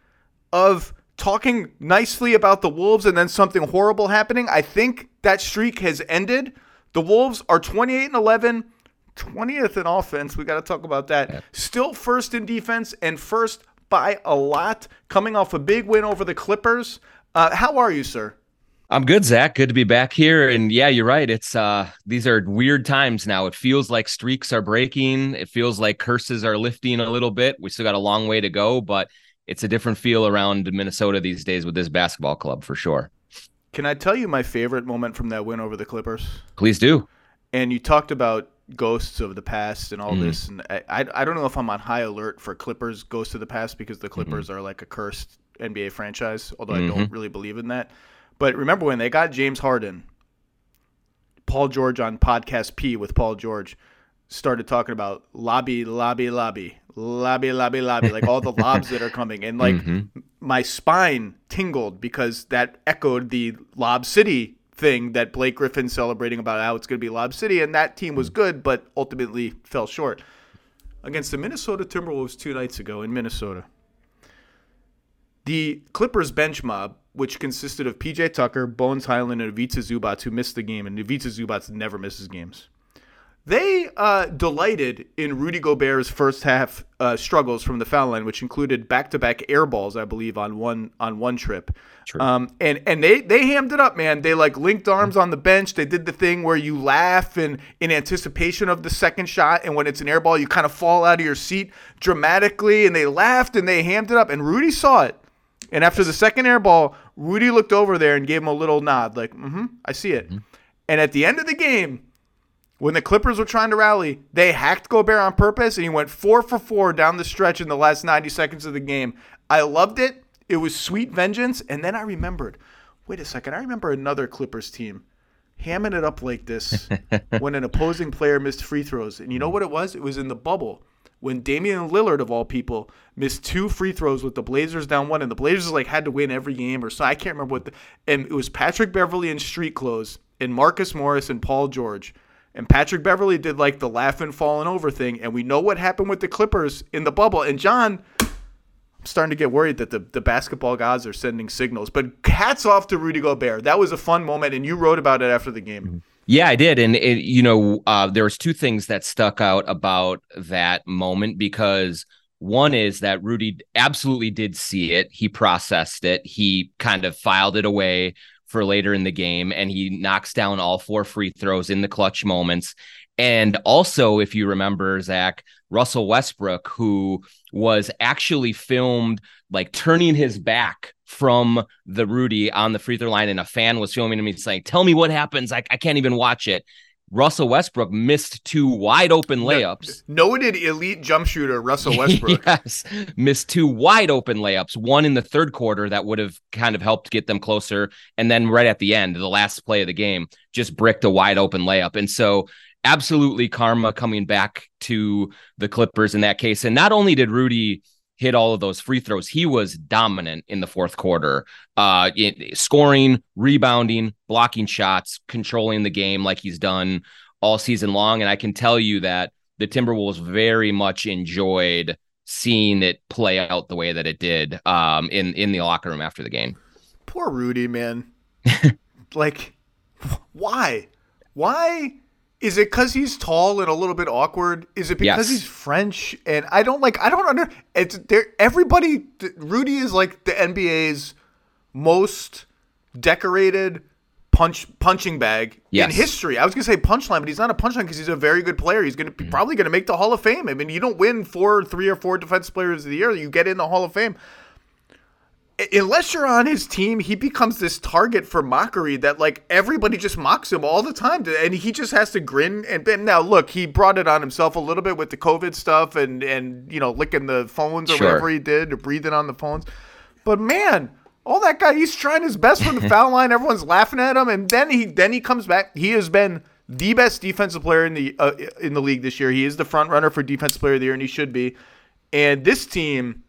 of talking nicely about the Wolves and then something horrible happening. I think that streak has ended. The Wolves are 28 and 11, 20th in offense. We got to talk about that. Still first in defense and first by a lot, coming off a big win over the Clippers. Uh, how are you, sir? I'm good, Zach. Good to be back here. And yeah, you're right. It's uh these are weird times now. It feels like streaks are breaking. It feels like curses are lifting a little bit. We still got a long way to go, but it's a different feel around Minnesota these days with this basketball club for sure. Can I tell you my favorite moment from that win over the Clippers? Please do. And you talked about ghosts of the past and all mm. this, and I, I, I don't know if I'm on high alert for Clippers ghosts of the past because the Clippers mm-hmm. are like a cursed NBA franchise, although mm-hmm. I don't really believe in that. But remember when they got James Harden, Paul George on podcast P with Paul George started talking about lobby, lobby, lobby, lobby, lobby, lobby, like all the lobs that are coming. And like mm-hmm. my spine tingled because that echoed the Lob City thing that Blake Griffin celebrating about how it's going to be Lob City. And that team was good, but ultimately fell short. against the Minnesota Timberwolves two nights ago in Minnesota. The Clippers bench mob, which consisted of PJ Tucker, Bones Hyland, and Ivica Zubac, who missed the game, and Ivica Zubac never misses games. They uh, delighted in Rudy Gobert's first half uh, struggles from the foul line, which included back-to-back air balls, I believe, on one on one trip. Um, and and they they hammed it up, man. They like linked arms on the bench. They did the thing where you laugh and in anticipation of the second shot, and when it's an air ball, you kind of fall out of your seat dramatically. And they laughed and they hammed it up. And Rudy saw it. And after the second air ball, Rudy looked over there and gave him a little nod, like, "Mm-hmm, I see it." And at the end of the game, when the Clippers were trying to rally, they hacked Gobert on purpose, and he went four for four down the stretch in the last 90 seconds of the game. I loved it. It was sweet vengeance. And then I remembered wait a second, I remember another Clippers team hamming it up like this when an opposing player missed free throws. And you know what it was? It was in the bubble when Damian Lillard, of all people, missed two free throws with the Blazers down one, and the Blazers like had to win every game or so. I can't remember what. The, and it was Patrick Beverley in street clothes and Marcus Morris and Paul George. And Patrick Beverley did like the laughing, falling over thing. And we know what happened with the Clippers in the bubble. And Jon, I'm starting to get worried that the, the basketball gods are sending signals. But hats off to Rudy Gobert. That was a fun moment. And you wrote about it after the game. Mm-hmm. Yeah, I did, and it, you know, uh, there was two things that stuck out about that moment because one is that Rudy absolutely did see it. He processed it. He kind of filed it away for later in the game, and he knocks down all four free throws in the clutch moments. And also, if you remember, Zach, Russell Westbrook, who was actually filmed like turning his back from the Rudy on the free throw line, and a fan was filming him. He's saying, Tell me what happens. I, I can't even watch it. Russell Westbrook missed two wide open layups. Noted elite jump shooter Russell Westbrook. yes, missed two wide open layups. One in the third quarter that would have kind of helped get them closer, and then right at the end, the last play of the game, just bricked a wide open layup. And so, absolutely, karma coming back to the Clippers in that case. And not only did Rudy hit all of those free throws. He was dominant in the fourth quarter, uh, it, scoring, rebounding, blocking shots, controlling the game like he's done all season long. And I can tell you that the Timberwolves very much enjoyed seeing it play out the way that it did um, in in the locker room after the game. Poor Rudy, man. like, why? Why? Is it because he's tall and a little bit awkward? Is it because Yes. he's French and I don't like? I don't under. It's there. Everybody. Rudy is like the NBA's most decorated punch punching bag Yes. in history. I was gonna say punchline, but he's not a punchline because he's a very good player. He's gonna be probably gonna make the Hall of Fame. I mean, you don't win four, three or four defense players of the year, you get in the Hall of Fame unless you're on his team, he becomes this target for mockery that like everybody just mocks him all the time, and he just has to grin. And, now look, he brought it on himself a little bit with the COVID stuff and and you know licking the phones or Sure. whatever he did, or breathing on the phones. But man, all that guy, he's trying his best from the foul line. Everyone's laughing at him, and then he then he comes back. He has been the best defensive player in the uh, in the league this year. He is the front runner for defensive player of the year, and he should be. And this team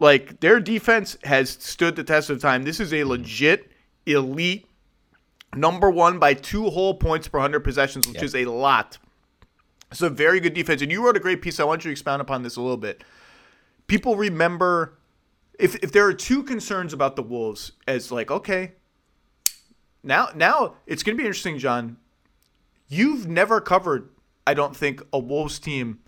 like their defense has stood the test of time. This is a legit elite number one by two whole points per hundred possessions, which is a lot. It's a very good defense. And you wrote a great piece. I want you to expound upon this a little bit. People remember if if there are two concerns about the Wolves as like, okay, now now it's gonna be interesting, Jon. You've never covered, I don't think, a Wolves team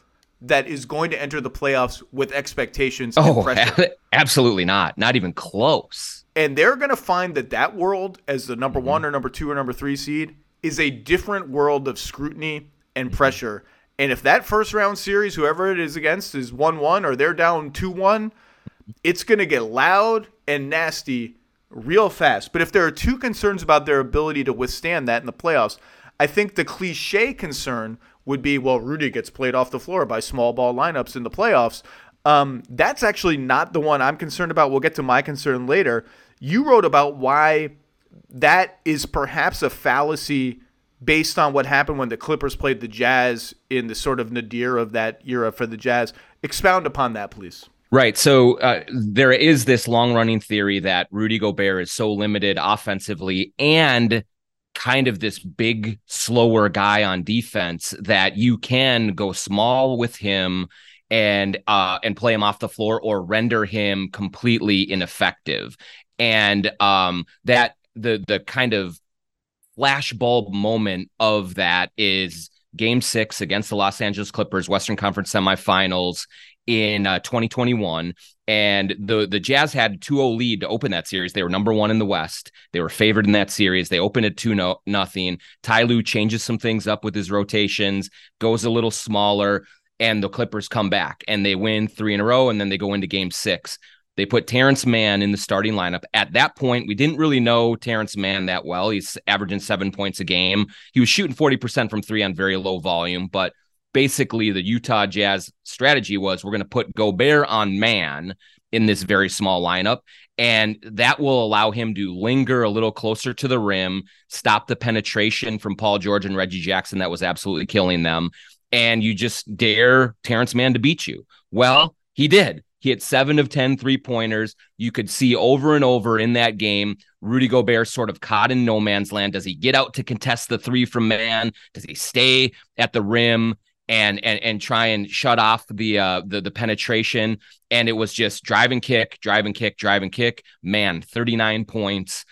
that is going to enter the playoffs with expectations and Oh, pressure absolutely not. Not even close. and they're going to find that that world as the Mm-hmm. number one or number two or number three seed is a different world of scrutiny Mm-hmm. and pressure and if that first round series whoever it is against is 1-1 or they're down 2-1 it's going to get loud and nasty real fast but if there are two concerns about their ability to withstand that in the playoffs i think the cliche concern would be well rudy gets played off the floor by small ball lineups in the playoffs um, that's actually not the one I'm concerned about. We'll get to my concern later. You wrote about why that is perhaps a fallacy based on what happened when the Clippers played the Jazz in the sort of nadir of that era for the Jazz. Expound upon that, please. Right. So uh, there is this long running theory that Rudy Gobert is so limited offensively and kind of this big, slower guy on defense that you can go small with him and uh and play him off the floor or render him completely ineffective. And um that the the kind of flashbulb moment of that is game six against the Los Angeles Clippers, Western Conference semifinals in uh, 2021 and the the Jazz had 2-0 lead to open that series. They were number 1 in the West. They were favored in that series. They opened at 2 no, nothing. Ty Lue changes some things up with his rotations, goes a little smaller and the Clippers come back and they win 3 in a row and then they go into game 6. They put Terance Mann in the starting lineup. At that point, we didn't really know Terance Mann that well. He's averaging 7 points a game. He was shooting 40% from 3 on very low volume, but basically the Utah Jazz strategy was we're going to put Gobert on man in this very small lineup. And that will allow him to linger a little closer to the rim, stop the penetration from Paul George and Reggie Jackson that was absolutely killing them. And you just dare Terance Mann to beat you. Well, he did. He hit seven of 10 three pointers. You could see over and over in that game, Rudy Gobert sort of caught in no Mann's land. Does he get out to contest the three from Mann? Does he stay at the rim? And and and try and shut off the uh the, the penetration and it was just drive and kick drive and kick drive and kick Mann 39 points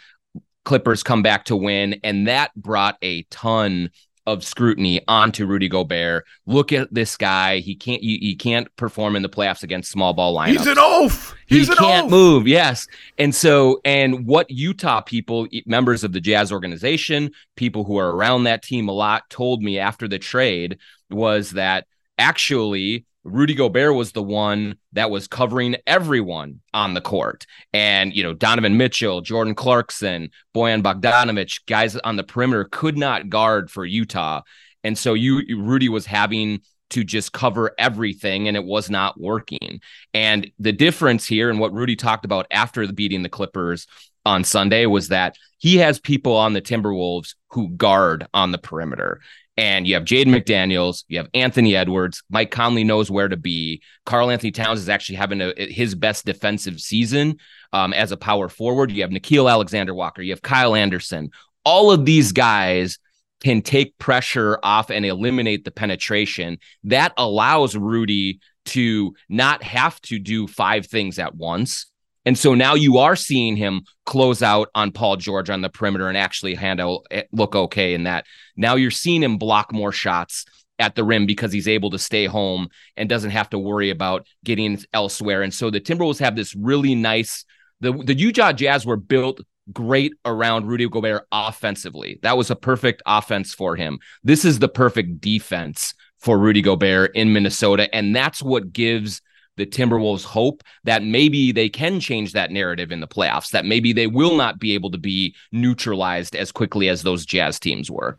clippers come back to win and that brought a ton of scrutiny onto Rudy Gobert. Look at this guy. He can't he, he can't perform in the playoffs against small ball lineups. He's an oaf. He's he an can't oaf. move. Yes. And so and what Utah people, members of the Jazz organization, people who are around that team a lot told me after the trade was that actually Rudy Gobert was the one that was covering everyone on the court. And, you know, Donovan Mitchell, Jordan Clarkson, Bojan Bogdanovic, guys on the perimeter could not guard for Utah. And so you Rudy was having to just cover everything and it was not working. And the difference here and what Rudy talked about after the beating the Clippers on Sunday was that he has people on the Timberwolves who guard on the perimeter. And you have Jaden McDaniels, you have Anthony Edwards, Mike Conley knows where to be. Karl-Anthony Towns is actually having a, his best defensive season um, as a power forward. You have Nickeil Alexander Walker, you have Kyle Anderson. All of these guys can take pressure off and eliminate the penetration. That allows Rudy to not have to do five things at once. And so now you are seeing him close out on Paul George on the perimeter and actually handle eh, look okay in that. Now you're seeing him block more shots at the rim because he's able to stay home and doesn't have to worry about getting elsewhere. And so the Timberwolves have this really nice the the Utah Jazz were built great around Rudy Gobert offensively. That was a perfect offense for him. This is the perfect defense for Rudy Gobert in Minnesota and that's what gives the Timberwolves hope that maybe they can change that narrative in the playoffs, that maybe they will not be able to be neutralized as quickly as those Jazz teams were.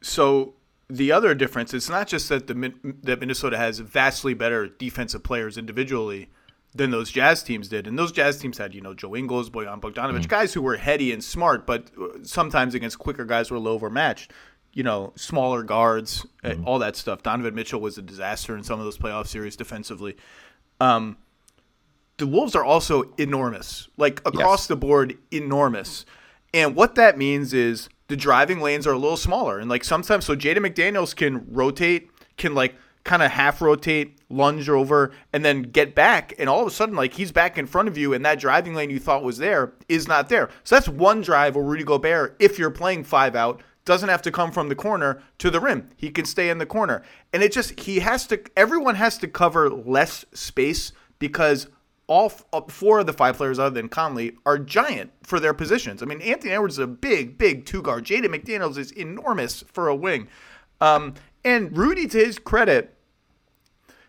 So the other difference, it's not just that the that Minnesota has vastly better defensive players individually than those Jazz teams did, and those Jazz teams had you know Joe Ingles, Bojan Bogdanovic, mm. guys who were heady and smart, but sometimes against quicker guys were low overmatched. You know, smaller guards, mm. all that stuff. Donovan Mitchell was a disaster in some of those playoff series defensively. Um, the Wolves are also enormous, like across yes. the board, enormous. And what that means is the driving lanes are a little smaller. And like sometimes, so Jaden McDaniels can rotate, can like kind of half rotate, lunge over, and then get back. And all of a sudden, like he's back in front of you, and that driving lane you thought was there is not there. So that's one drive where Rudy Gobert, if you're playing five out, doesn't have to come from the corner to the rim. He can stay in the corner. And it just, he has to, everyone has to cover less space because all uh, four of the five players other than Conley are giant for their positions. I mean, Anthony Edwards is a big, big two guard. Jaden McDaniels is enormous for a wing. Um, and Rudy, to his credit,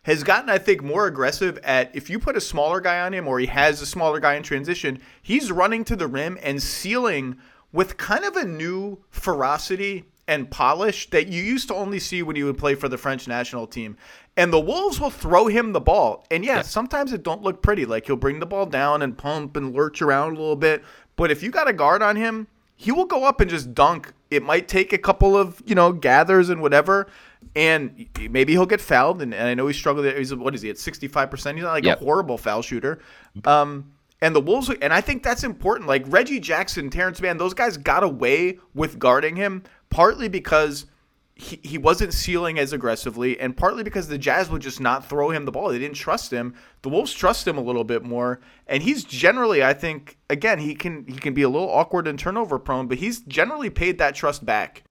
has gotten, I think, more aggressive at if you put a smaller guy on him or he has a smaller guy in transition, he's running to the rim and sealing with kind of a new ferocity and polish that you used to only see when he would play for the French national team. And the Wolves will throw him the ball. And yeah, yeah, sometimes it don't look pretty. Like he'll bring the ball down and pump and lurch around a little bit. But if you got a guard on him, he will go up and just dunk. It might take a couple of, you know, gathers and whatever. And maybe he'll get fouled. And, and I know he struggled. He's what is he at sixty five percent? He's not like yep. a horrible foul shooter. Um, And the Wolves, and I think that's important. Like Reggie Jackson, Terance Mann, those guys got away with guarding him partly because he, he wasn't sealing as aggressively, and partly because the Jazz would just not throw him the ball. They didn't trust him. The Wolves trust him a little bit more, and he's generally, I think, again, he can he can be a little awkward and turnover prone, but he's generally paid that trust back.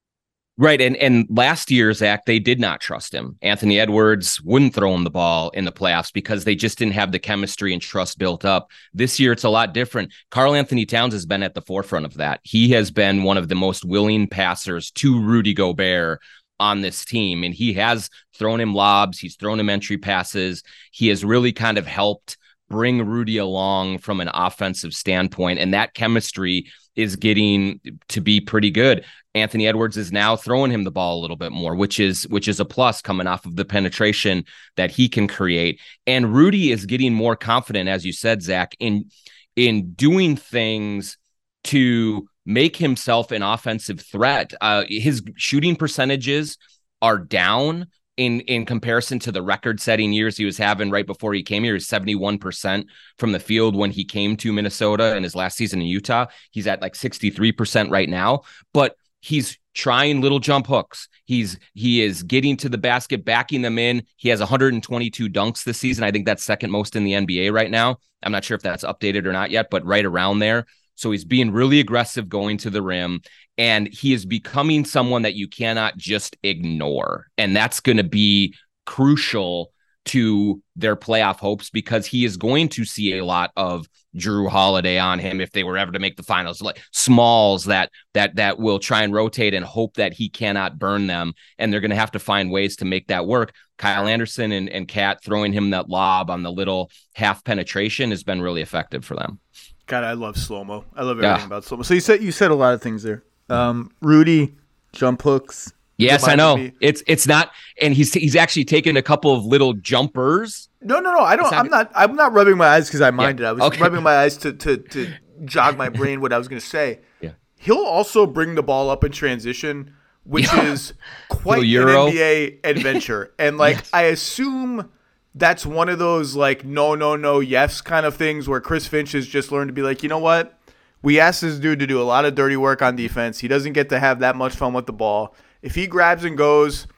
Right. And and last year, Zach, they did not trust him. Anthony Edwards wouldn't throw him the ball in the playoffs because they just didn't have the chemistry and trust built up. This year, it's a lot different. Karl-Anthony Towns has been at the forefront of that. He has been one of the most willing passers to Rudy Gobert on this team. And he has thrown him lobs, he's thrown him entry passes. He has really kind of helped bring Rudy along from an offensive standpoint. And that chemistry is getting to be pretty good. Anthony Edwards is now throwing him the ball a little bit more, which is which is a plus coming off of the penetration that he can create. And Rudy is getting more confident, as you said, Zach, in in doing things to make himself an offensive threat. Uh, his shooting percentages are down in in comparison to the record setting years he was having right before he came here is 71% from the field when he came to Minnesota in his last season in Utah. He's at like 63% right now but he's trying little jump hooks. He's he is getting to the basket backing them in. He has 122 dunks this season. I think that's second most in the nba right now. I'm not sure if that's updated or not yet but right around there so he's being really aggressive going to the rim and he is becoming someone that you cannot just ignore. And that's going to be crucial to their playoff hopes because he is going to see a lot of Jrue Holiday on him if they were ever to make the finals, like smalls that that that will try and rotate and hope that he cannot burn them, and they're going to have to find ways to make that work. Kyle Anderson and and Cat throwing him that lob on the little half penetration has been really effective for them. God, I love slow mo. I love everything yeah. about slow mo. So you said you said a lot of things there. Um, Rudy jump hooks. Yes, I know. Me. It's it's not, and he's he's actually taken a couple of little jumpers. No, no, no. I don't. I'm not. I'm not rubbing my eyes because I minded. Yeah. I was okay. rubbing my eyes to to to jog my brain what I was going to say. Yeah. He'll also bring the ball up in transition, which yeah. is quite an NBA adventure. and like yes. I assume that's one of those like no no no yes kind of things where Chris Finch has just learned to be like, you know what? We asked this dude to do a lot of dirty work on defense. He doesn't get to have that much fun with the ball. If he grabs and goes,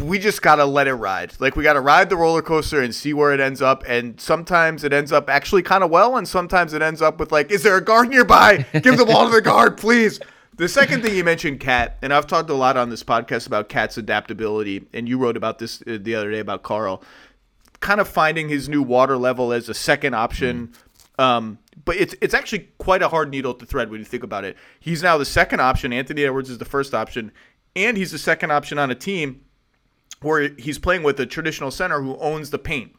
we just gotta let it ride. Like we gotta ride the roller coaster and see where it ends up. And sometimes it ends up actually kind of well, and sometimes it ends up with like, is there a guard nearby? Give the ball to the guard, please. The second thing you mentioned, Cat, and I've talked a lot on this podcast about Cat's adaptability, and you wrote about this uh, the other day about Karl kind of finding his new water level as a second option. Mm. Um, but it's it's actually quite a hard needle to thread when you think about it. He's now the second option. Anthony Edwards is the first option, and he's the second option on a team where he's playing with a traditional center who owns the paint.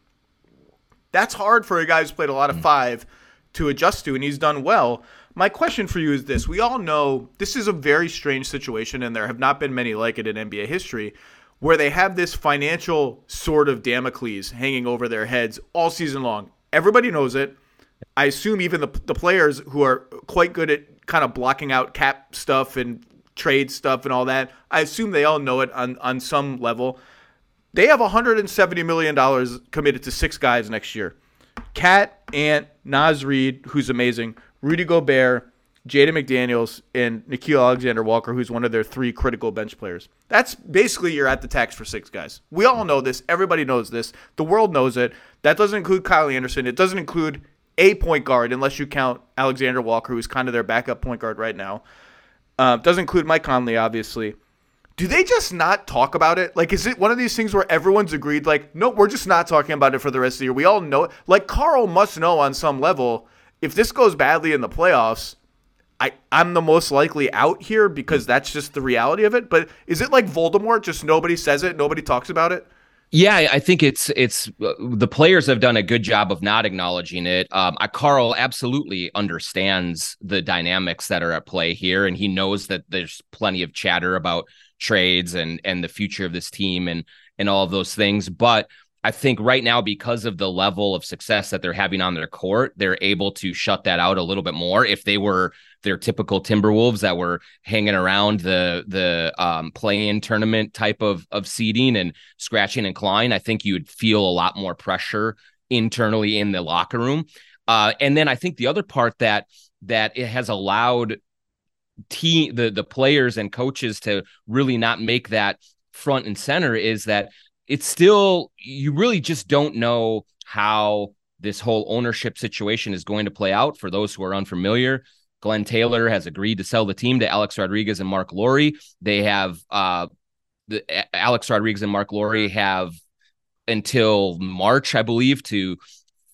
That's hard for a guy who's played a lot of mm. five to adjust to, and he's done well. My question for you is this: We all know this is a very strange situation, and there have not been many like it in NBA history where they have this financial sort of Damocles hanging over their heads all season long. Everybody knows it. I assume even the, the players who are quite good at kind of blocking out cap stuff and trade stuff and all that, I assume they all know it on, on some level. They have $170 million committed to six guys next year. Cat, Ant, Naz Reid, who's amazing, Rudy Gobert, Jaden McDaniels, and Nickeil Alexander Walker, who's one of their three critical bench players. That's basically you're at the tax for six guys. We all know this. Everybody knows this. The world knows it. That doesn't include Kyle Anderson. It doesn't include a point guard, unless you count Alexander Walker, who's kind of their backup point guard right now. Uh, doesn't include Mike Conley, obviously. Do they just not talk about it? Like, is it one of these things where everyone's agreed, like, no, we're just not talking about it for the rest of the year? We all know it. Like, Karl must know on some level if this goes badly in the playoffs – I, I'm the most likely out here because that's just the reality of it. But is it like Voldemort? Just nobody says it, nobody talks about it. Yeah, I think it's it's uh, the players have done a good job of not acknowledging it. Um, I, Karl absolutely understands the dynamics that are at play here, and he knows that there's plenty of chatter about trades and and the future of this team and and all of those things. But I think right now, because of the level of success that they're having on their court, they're able to shut that out a little bit more. If they were their typical Timberwolves that were hanging around the the um, play-in tournament type of of seeding and scratching and clawing, I think you would feel a lot more pressure internally in the locker room. Uh, and then I think the other part that that it has allowed team the the players and coaches to really not make that front and center is that it's still you really just don't know how this whole ownership situation is going to play out for those who are unfamiliar Glenn Taylor has agreed to sell the team to Alex Rodriguez and Marc Lore. They have uh, the Alex Rodriguez and Marc Lore have until March, I believe, to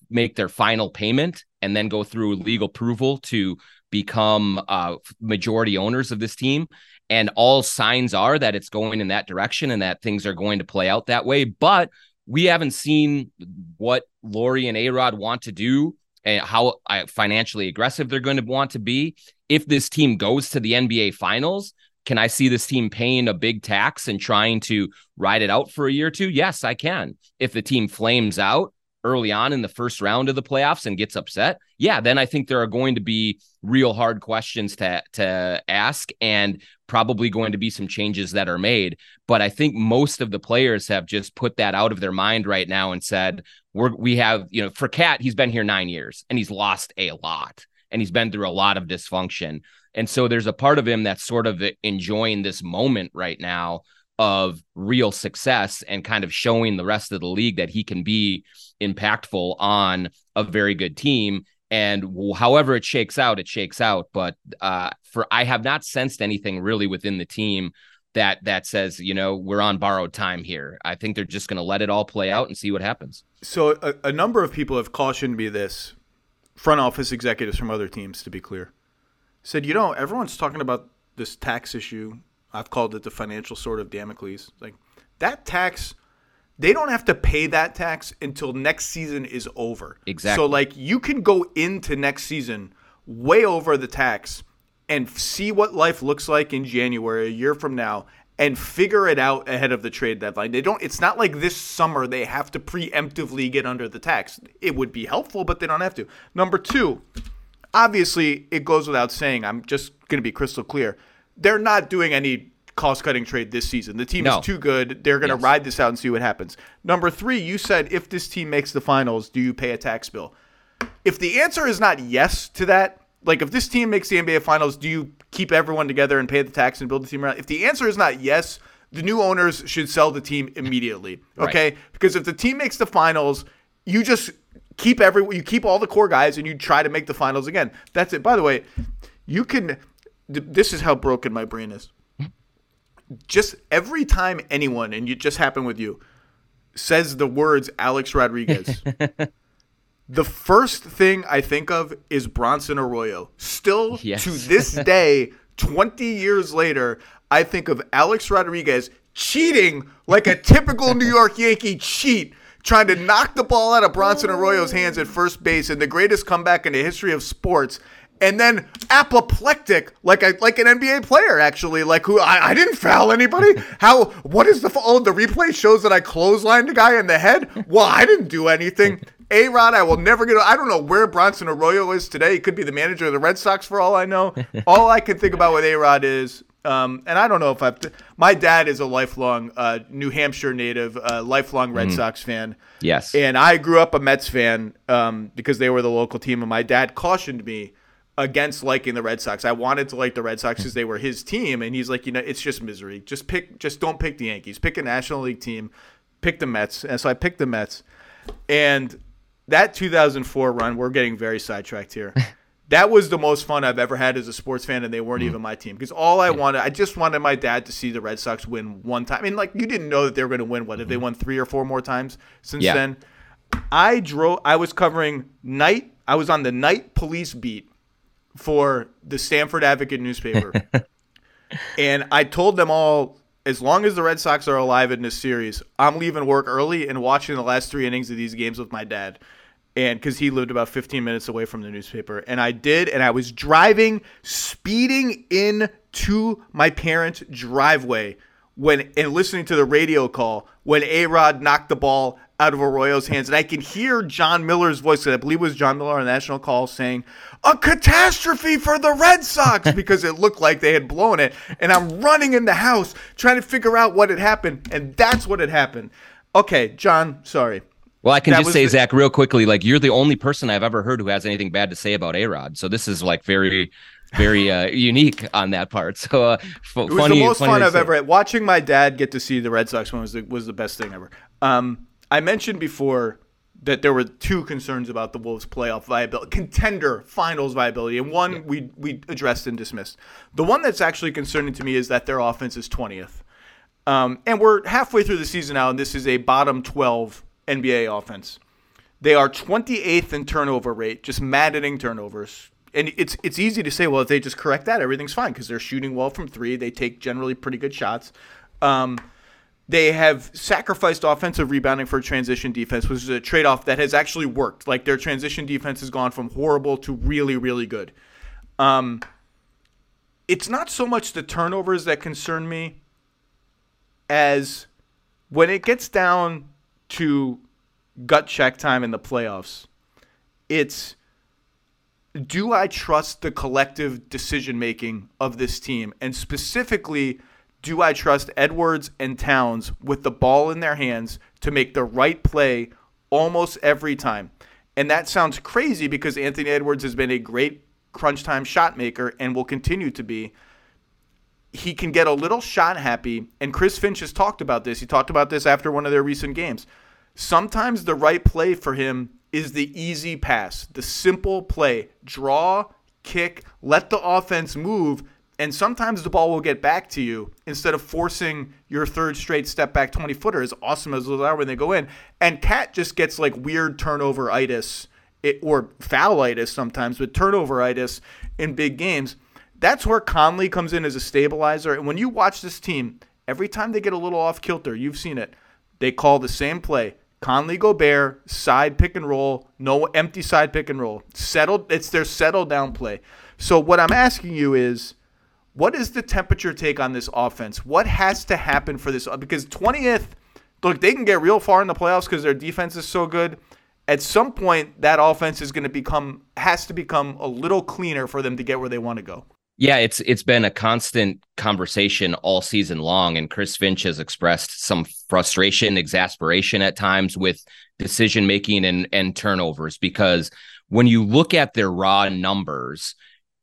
make their final payment and then go through legal approval to become uh, majority owners of this team. And all signs are that it's going in that direction and that things are going to play out that way. But we haven't seen what Lore and A Rod want to do and how uh, financially aggressive they're going to want to be. If this team goes to the NBA finals, can I see this team paying a big tax and trying to ride it out for a year or two? Yes, I can. If the team flames out early on in the first round of the playoffs and gets upset, yeah, then I think there are going to be real hard questions to to ask and probably going to be some changes that are made. But I think most of the players have just put that out of their mind right now and said, we're we have, you know, for Cat, he's been here nine years and he's lost a lot and he's been through a lot of dysfunction. And so there's a part of him that's sort of enjoying this moment right now of real success and kind of showing the rest of the league that he can be impactful on a very good team. And however it shakes out it shakes out. But uh, for i have not sensed anything really within the team that that says you know we're on borrowed time here. I think they're just going to let it all play out and see what happens. So a, a number of people have cautioned me this front office executives from other teams to be clear said you know everyone's talking about this tax issue i've called it the financial sword of damocles like that tax they don't have to pay that tax until next season is over. Exactly. So like you can go into next season way over the tax and see what life looks like in January a year from now and figure it out ahead of the trade deadline. They don't it's not like this summer they have to preemptively get under the tax. It would be helpful, but they don't have to. Number 2, obviously it goes without saying, I'm just going to be crystal clear. They're not doing any cost cutting trade this season. The team no. is too good. They're going to yes. ride this out and see what happens. Number three, you said if this team makes the finals, do you pay a tax bill? If the answer is not yes to that, like if this team makes the NBA finals, do you keep everyone together and pay the tax and build the team around? If the answer is not yes, the new owners should sell the team immediately. Okay? Right. Because if the team makes the finals, you just keep every you keep all the core guys and you try to make the finals again. That's it. By the way, you can this is how broken my brain is just every time anyone, and it just happened with you, says the words Alex Rodriguez, the first thing I think of is Bronson Arroyo. Still yes. to this day, 20 years later, I think of Alex Rodriguez cheating like a typical New York Yankee cheat, trying to knock the ball out of Bronson Arroyo's hands at first base in the greatest comeback in the history of sports and then apoplectic like a like an NBA player actually like who I, I didn't foul anybody. How what is the oh the replay shows that I clotheslined a guy in the head? Well I didn't do anything. A Rod I will never get I don't know where Bronson Arroyo is today. He could be the manager of the Red Sox for all I know. All I can think about with A Rod is um, and I don't know if I've my dad is a lifelong uh, New Hampshire native uh, lifelong Red mm. Sox fan. Yes. And I grew up a Mets fan um, because they were the local team and my dad cautioned me against liking the Red Sox. I wanted to like the Red Sox because they were his team, and he's like, you know, it's just misery. Just pick, just don't pick the Yankees. Pick a National League team. Pick the Mets. And so I picked the Mets. And that 2004 run, we're getting very sidetracked here. that was the most fun I've ever had as a sports fan, and they weren't mm even my team because all I wanted, I just wanted my dad to see the Red Sox win one time. I mean, like you didn't know that they were going to win. What if they mm-hmm. won three or four more times since yeah. then? I drove. I was covering night. I was on the night police beat for the Stamford Advocate newspaper. and I told them all as long as the Red Sox are alive in this series, I'm leaving work early and watching the last three innings of these games with my dad. And because he lived about 15 minutes away from the newspaper. And I did. And I was driving, speeding in to my parents' driveway when and listening to the radio call when A Rod knocked the ball out of Arroyo's hands. And I can hear Jon Miller's voice, I believe it was Jon Miller on the national call, saying, A catastrophe for the Red Sox because it looked like they had blown it. And I'm running in the house trying to figure out what had happened. And that's what had happened. Okay, Jon, sorry. Well, I can That just say, the- Zach, real quickly, like you're the only person I've ever heard who has anything bad to say about A Rod. So this is like very, very uh, unique on that part. So uh, f- It was funny, the most fun I've ever had. Watching my dad get to see the Red Sox one was the, was the best thing ever. Um, I mentioned before that there were two concerns about the Wolves' playoff viability, contender finals viability, and one we we addressed and dismissed. The one that's actually concerning to me is that their offense is twentieth, um, and we're halfway through the season now, and this is a bottom twelve NBA offense. They are 28th in turnover rate, just maddening turnovers. And it's it's easy to say, well, if they just correct that, everything's fine because they're shooting well from three. They take generally pretty good shots. Um, they have sacrificed offensive rebounding for transition defense, which is a trade off that has actually worked. Like their transition defense has gone from horrible to really, really good. Um, it's not so much the turnovers that concern me as when it gets down to gut check time in the playoffs, it's do I trust the collective decision making of this team? And specifically, do I trust Edwards and Towns with the ball in their hands to make the right play almost every time? And that sounds crazy because Anthony Edwards has been a great crunch time shot maker and will continue to be he can get a little shot happy. And Chris Finch has talked about this. He talked about this after one of their recent games. Sometimes the right play for him is the easy pass, the simple play. Draw, kick, let the offense move, and sometimes the ball will get back to you instead of forcing your third straight step back 20 footer, as awesome as those are when they go in. And KAT just gets like weird turnover itis or foul itis sometimes, but turnover itis in big games. That's where Conley comes in as a stabilizer. And when you watch this team, every time they get a little off kilter, you've seen it. They call the same play. Conley Gobert, side pick and roll, no empty side pick and roll. Settled it's their settle down play. So what I'm asking you is what is the temperature take on this offense? What has to happen for this because 20th look, they can get real far in the playoffs because their defense is so good. At some point that offense is going to become has to become a little cleaner for them to get where they want to go. Yeah, it's it's been a constant conversation all season long, and Chris Finch has expressed some frustration, exasperation at times with decision making and and turnovers because when you look at their raw numbers,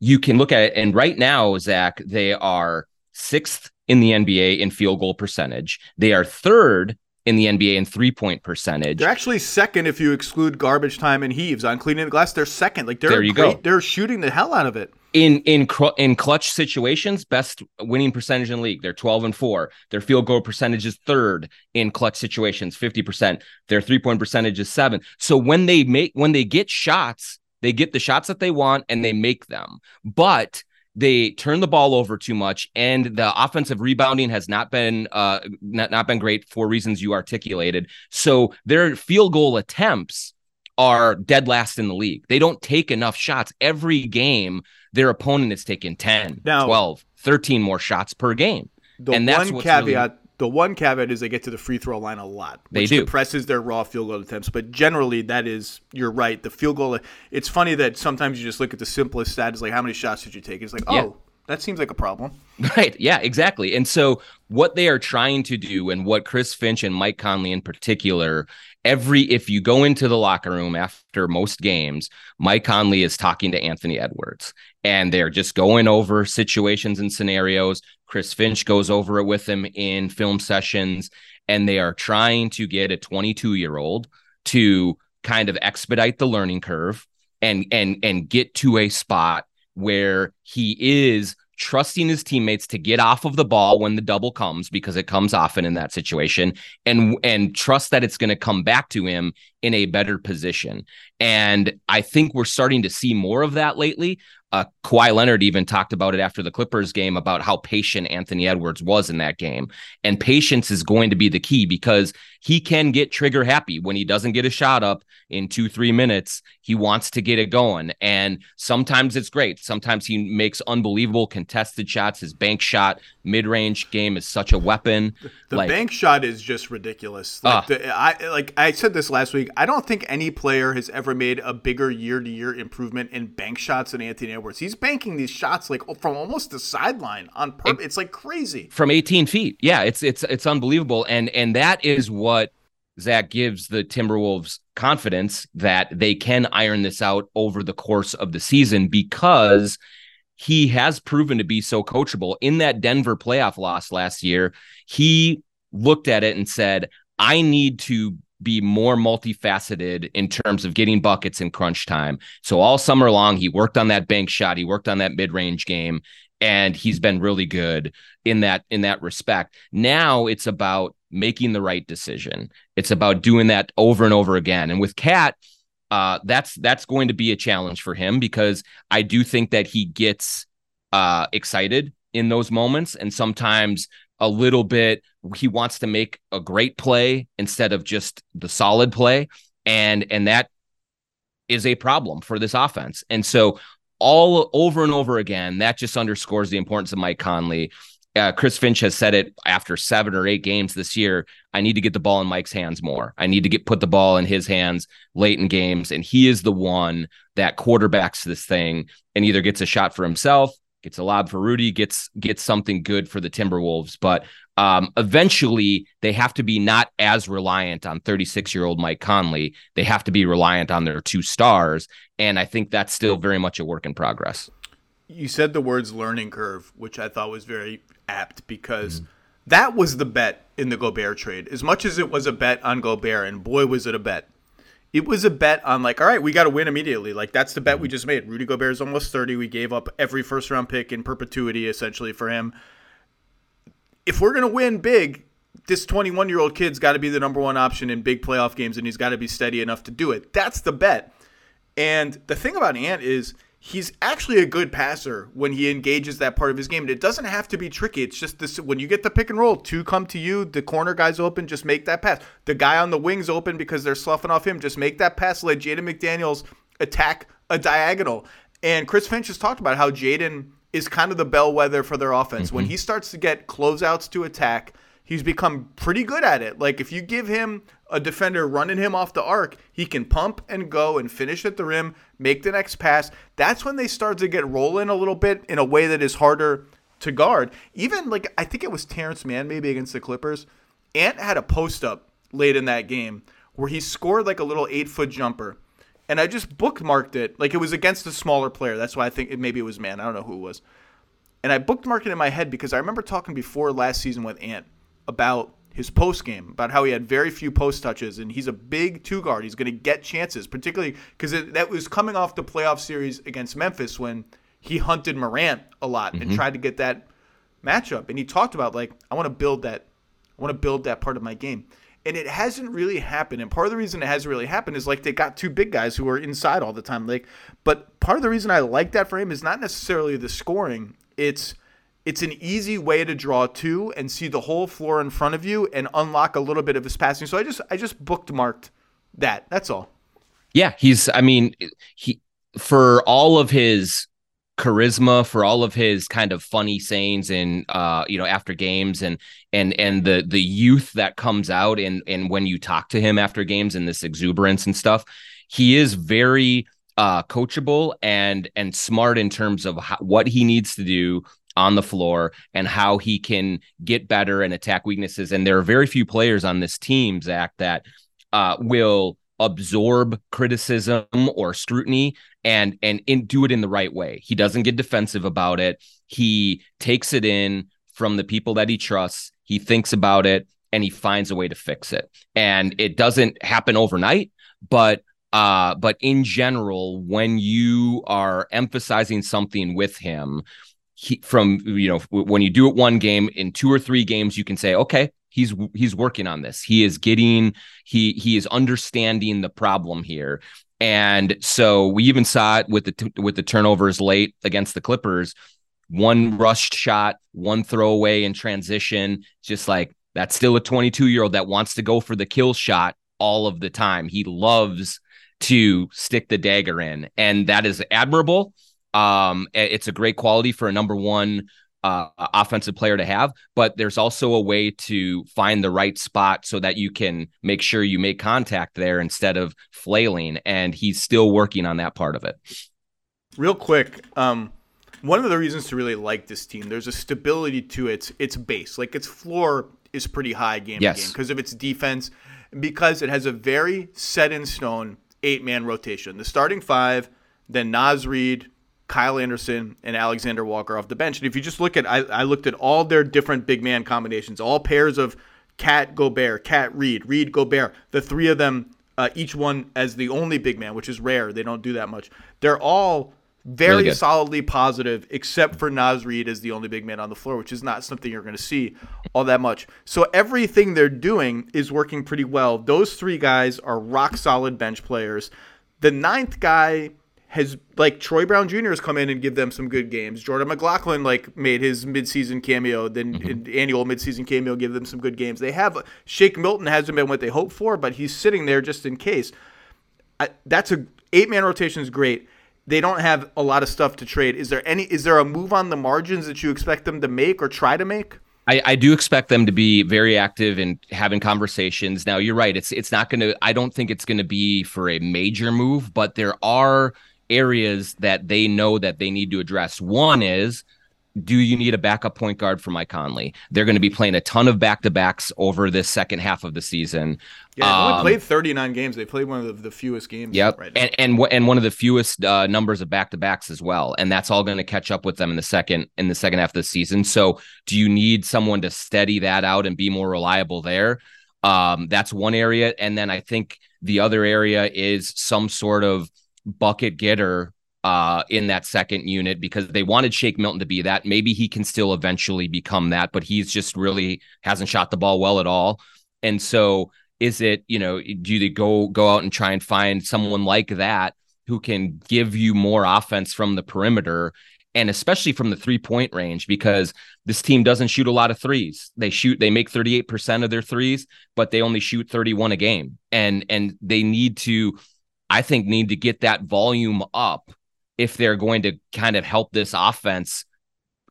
you can look at it, and right now, Zach, they are sixth in the NBA in field goal percentage. They are third in the NBA in three point percentage. They're actually second if you exclude garbage time and heaves on cleaning the glass. They're second. Like they're There you great. go. They're shooting the hell out of it. in in cr- in clutch situations, best winning percentage in the league. They're 12 and 4. Their field goal percentage is third in clutch situations, 50%. Their three-point percentage is 7. So when they make when they get shots, they get the shots that they want and they make them. But they turn the ball over too much and the offensive rebounding has not been uh not, not been great for reasons you articulated. So their field goal attempts are dead last in the league. They don't take enough shots every game their opponent is taking 10, Now- 12, 13 more shots per game. The And that's one what's really- caveat, the one caveat is they get to the free throw line a lot, They which do. depresses their raw field goal attempts. But generally, that is you're right. The field goal. It's funny that sometimes you just look at the simplest stat is like how many shots did you take? It's like oh, Yeah. that seems like a problem. Right. Yeah, exactly. And so what they are trying to do and what Chris Finch and Mike Conley in particular, every if you go into the locker room after most games, Mike Conley is talking to Anthony Edwards and they're just going over situations and scenarios. Chris Finch goes over it with him in film sessions and they are trying to get a 22-year-old to kind of expedite the learning curve and and and get to a spot where he is trusting his teammates to get off of the ball when the double comes because it comes often in that situation and and trust that it's going to come back to him in a better position. And i think we're starting to see more of that lately uh, Kawhi Leonard even talked about it after the Clippers game about how patient Anthony Edwards was in that game. And patience is going to be the key because he can get trigger happy when he doesn't get a shot up in two, three minutes. He wants to get it going. And sometimes it's great. Sometimes he makes unbelievable contested shots. His bank shot, mid range game is such a weapon. The Like- bank shot is just ridiculous. Like Ah. the, I like I said this last week. I don't think any player has ever made a bigger year to year improvement in bank shots than Anthony Edwards. He's banking these shots like from almost the sideline on purpose. It's like crazy. from 18 feet. Yeah, it's it's it's unbelievable, and and that is what Zach gives the Timberwolves confidence that they can iron this out over the course of the season because he has proven to be so coachable. In that Denver playoff loss last year, he looked at it and said, I need to be more multifaceted in terms of getting buckets in crunch time. So all summer long, he worked on that bank shot, he worked on that mid-range game, and he's been really good in that in that respect. Now it's about making the right decision. It's about doing that over and over again. And with KAT, uh, that's that's going to be a challenge for him because I do think that he gets uh, excited in those moments, and sometimes a little bit he wants to make a great play instead of just the solid play, and and that is a problem for this offense. And so all over and over again, that just underscores the importance of Mike Conley uh, Chris Finch has said it after seven or eight games this year. I need to get the ball in Mike's hands more. I need to get put the ball in his hands late in games, and he is the one that quarterbacks this thing and either gets a shot for himself, gets a lob for Rudy, gets gets something good for the Timberwolves. But um, eventually, they have to be not as reliant on 36 year old Mike Conley. They have to be reliant on their two stars, and I think that's still very much a work in progress you said the words learning curve, which I thought was very apt because mm-hmm. that was the bet in the Gobert trade. As much as it was a bet on Gobert, and boy, was it a bet. It was a bet on like, all right, we got to win immediately. Like that's the bet we just made. Rudy Gobert is almost thirty. We gave up every first round pick in perpetuity essentially for him. If we're gonna win big, this 21 year old kid's got to be the number one option in big playoff games, and he's got to be steady enough to do it. That's the bet. And the thing about Ant is he's actually a good passer when he engages that part of his game. And it doesn't have to be tricky. It's just this when you get the pick and roll, two come to you, the corner guy's open, just make that pass. The guy on the wings open because they're sloughing off him, just make that pass. Let Jaden McDaniels attack a diagonal. And Chris Finch has talked about how Jaden is kind of the bellwether for their offense. Mm-hmm. When he starts to get closeouts to attack, he's become pretty good at it. Like if you give him a defender running him off the arc, he can pump and go and finish at the rim, make the next pass. That's when they start to get rolling a little bit in a way that is harder to guard. Even like I think it was Terance Mann maybe against the Clippers. Ant had a post up late in that game where he scored like a little eight foot jumper. And I just bookmarked it. Like it was against a smaller player. That's why I think it, maybe it was Mann. I don't know who it was. And I bookmarked it in my head because I remember talking before last season with Ant about his post game about how he had very few post touches and he's a big two guard. He's going to get chances, particularly because that was coming off the playoff series against Memphis when he hunted Morant a lot mm-hmm. and tried to get that matchup. And he talked about like I want to build that, I want to build that part of my game. And it hasn't really happened. And part of the reason it hasn't really happened is like they got two big guys who are inside all the time. Like, but part of the reason I like that for him is not necessarily the scoring. It's it's an easy way to draw two and see the whole floor in front of you and unlock a little bit of his passing. So I just I just bookmarked that. That's all. Yeah, he's I mean, he for all of his charisma for all of his kind of funny sayings and uh you know after games and and and the the youth that comes out and and when you talk to him after games and this exuberance and stuff he is very uh coachable and and smart in terms of how, what he needs to do on the floor and how he can get better and attack weaknesses. And there are very few players on this team, Zach, that uh, will absorb criticism or scrutiny and and in, do it in the right way. He doesn't get defensive about it. He takes it in from the people that he trusts. He thinks about it and he finds a way to fix it. And it doesn't happen overnight, but uh, but in general, when you are emphasizing something with him, he, from you know when you do it one game in two or three games you can say okay he's he's working on this. He is getting he he is understanding the problem here. And so we even saw it with the with the turnovers late against the clippers. One rushed shot one throwaway in transition just like that's still a 22 year old that wants to go for the kill shot all of the time. He loves to stick the dagger in and that is admirable um, it's a great quality for a number one uh, offensive player to have, but there's also a way to find the right spot so that you can make sure you make contact there instead of flailing. And he's still working on that part of it. Real quick, um, one of the reasons to really like this team, there's a stability to its its base. Like its floor is pretty high game yes. to game because of its defense because it has a very set in stone eight man rotation. The starting five, then Naz Reid, Kyle Anderson, and Alexander Walker off the bench. And if you just look at, I, I looked at all their different big man combinations, all pairs of KAT Gobert, KAT Reid, Reid Gobert, the three of them, uh, each one as the only big man, which is rare. They don't do that much. They're all very Really solidly positive, except for Naz Reid as the only big man on the floor, which is not something you're going to see all that much. So everything they're doing is working pretty well. Those three guys are rock solid bench players. The ninth guy has like Troy Brown Jr. has come in and give them some good games. Jordan McLaughlin like made his midseason cameo, then mm-hmm. annual midseason cameo give them some good games. They have Shake Milton hasn't been what they hoped for, but he's sitting there just in case. I, that's a eight man rotation is great. They don't have a lot of stuff to trade. Is there any? Is there a move on the margins that you expect them to make or try to make? I, I do expect them to be very active and having conversations. Now you're right. It's it's not going to. I don't think it's going to be for a major move, but there are areas that they know that they need to address. One is, do you need a backup point guard for Mike Conley? They're going to be playing a ton of back to backs over this second half of the season. Yeah, they only Um, played 39 games. They played one of the, fewest games. Yep, right and and and one of the fewest uh, numbers of back to backs as well, and that's all going to catch up with them in the second in the second half of the season. So, do you need someone to steady that out and be more reliable there? Um, that's one area, and then I think the other area is some sort of bucket getter uh, in that second unit because they wanted Shake Milton to be that. Maybe he can still eventually become that, but he's just really hasn't shot the ball well at all, and so is it you know do they go go out and try and find someone like that who can give you more offense from the perimeter and especially from the three point range? Because this team doesn't shoot a lot of threes. They shoot they make 38% of their threes but they only shoot 31 a game. And and they need to i think need to get that volume up if they're going to kind of help this offense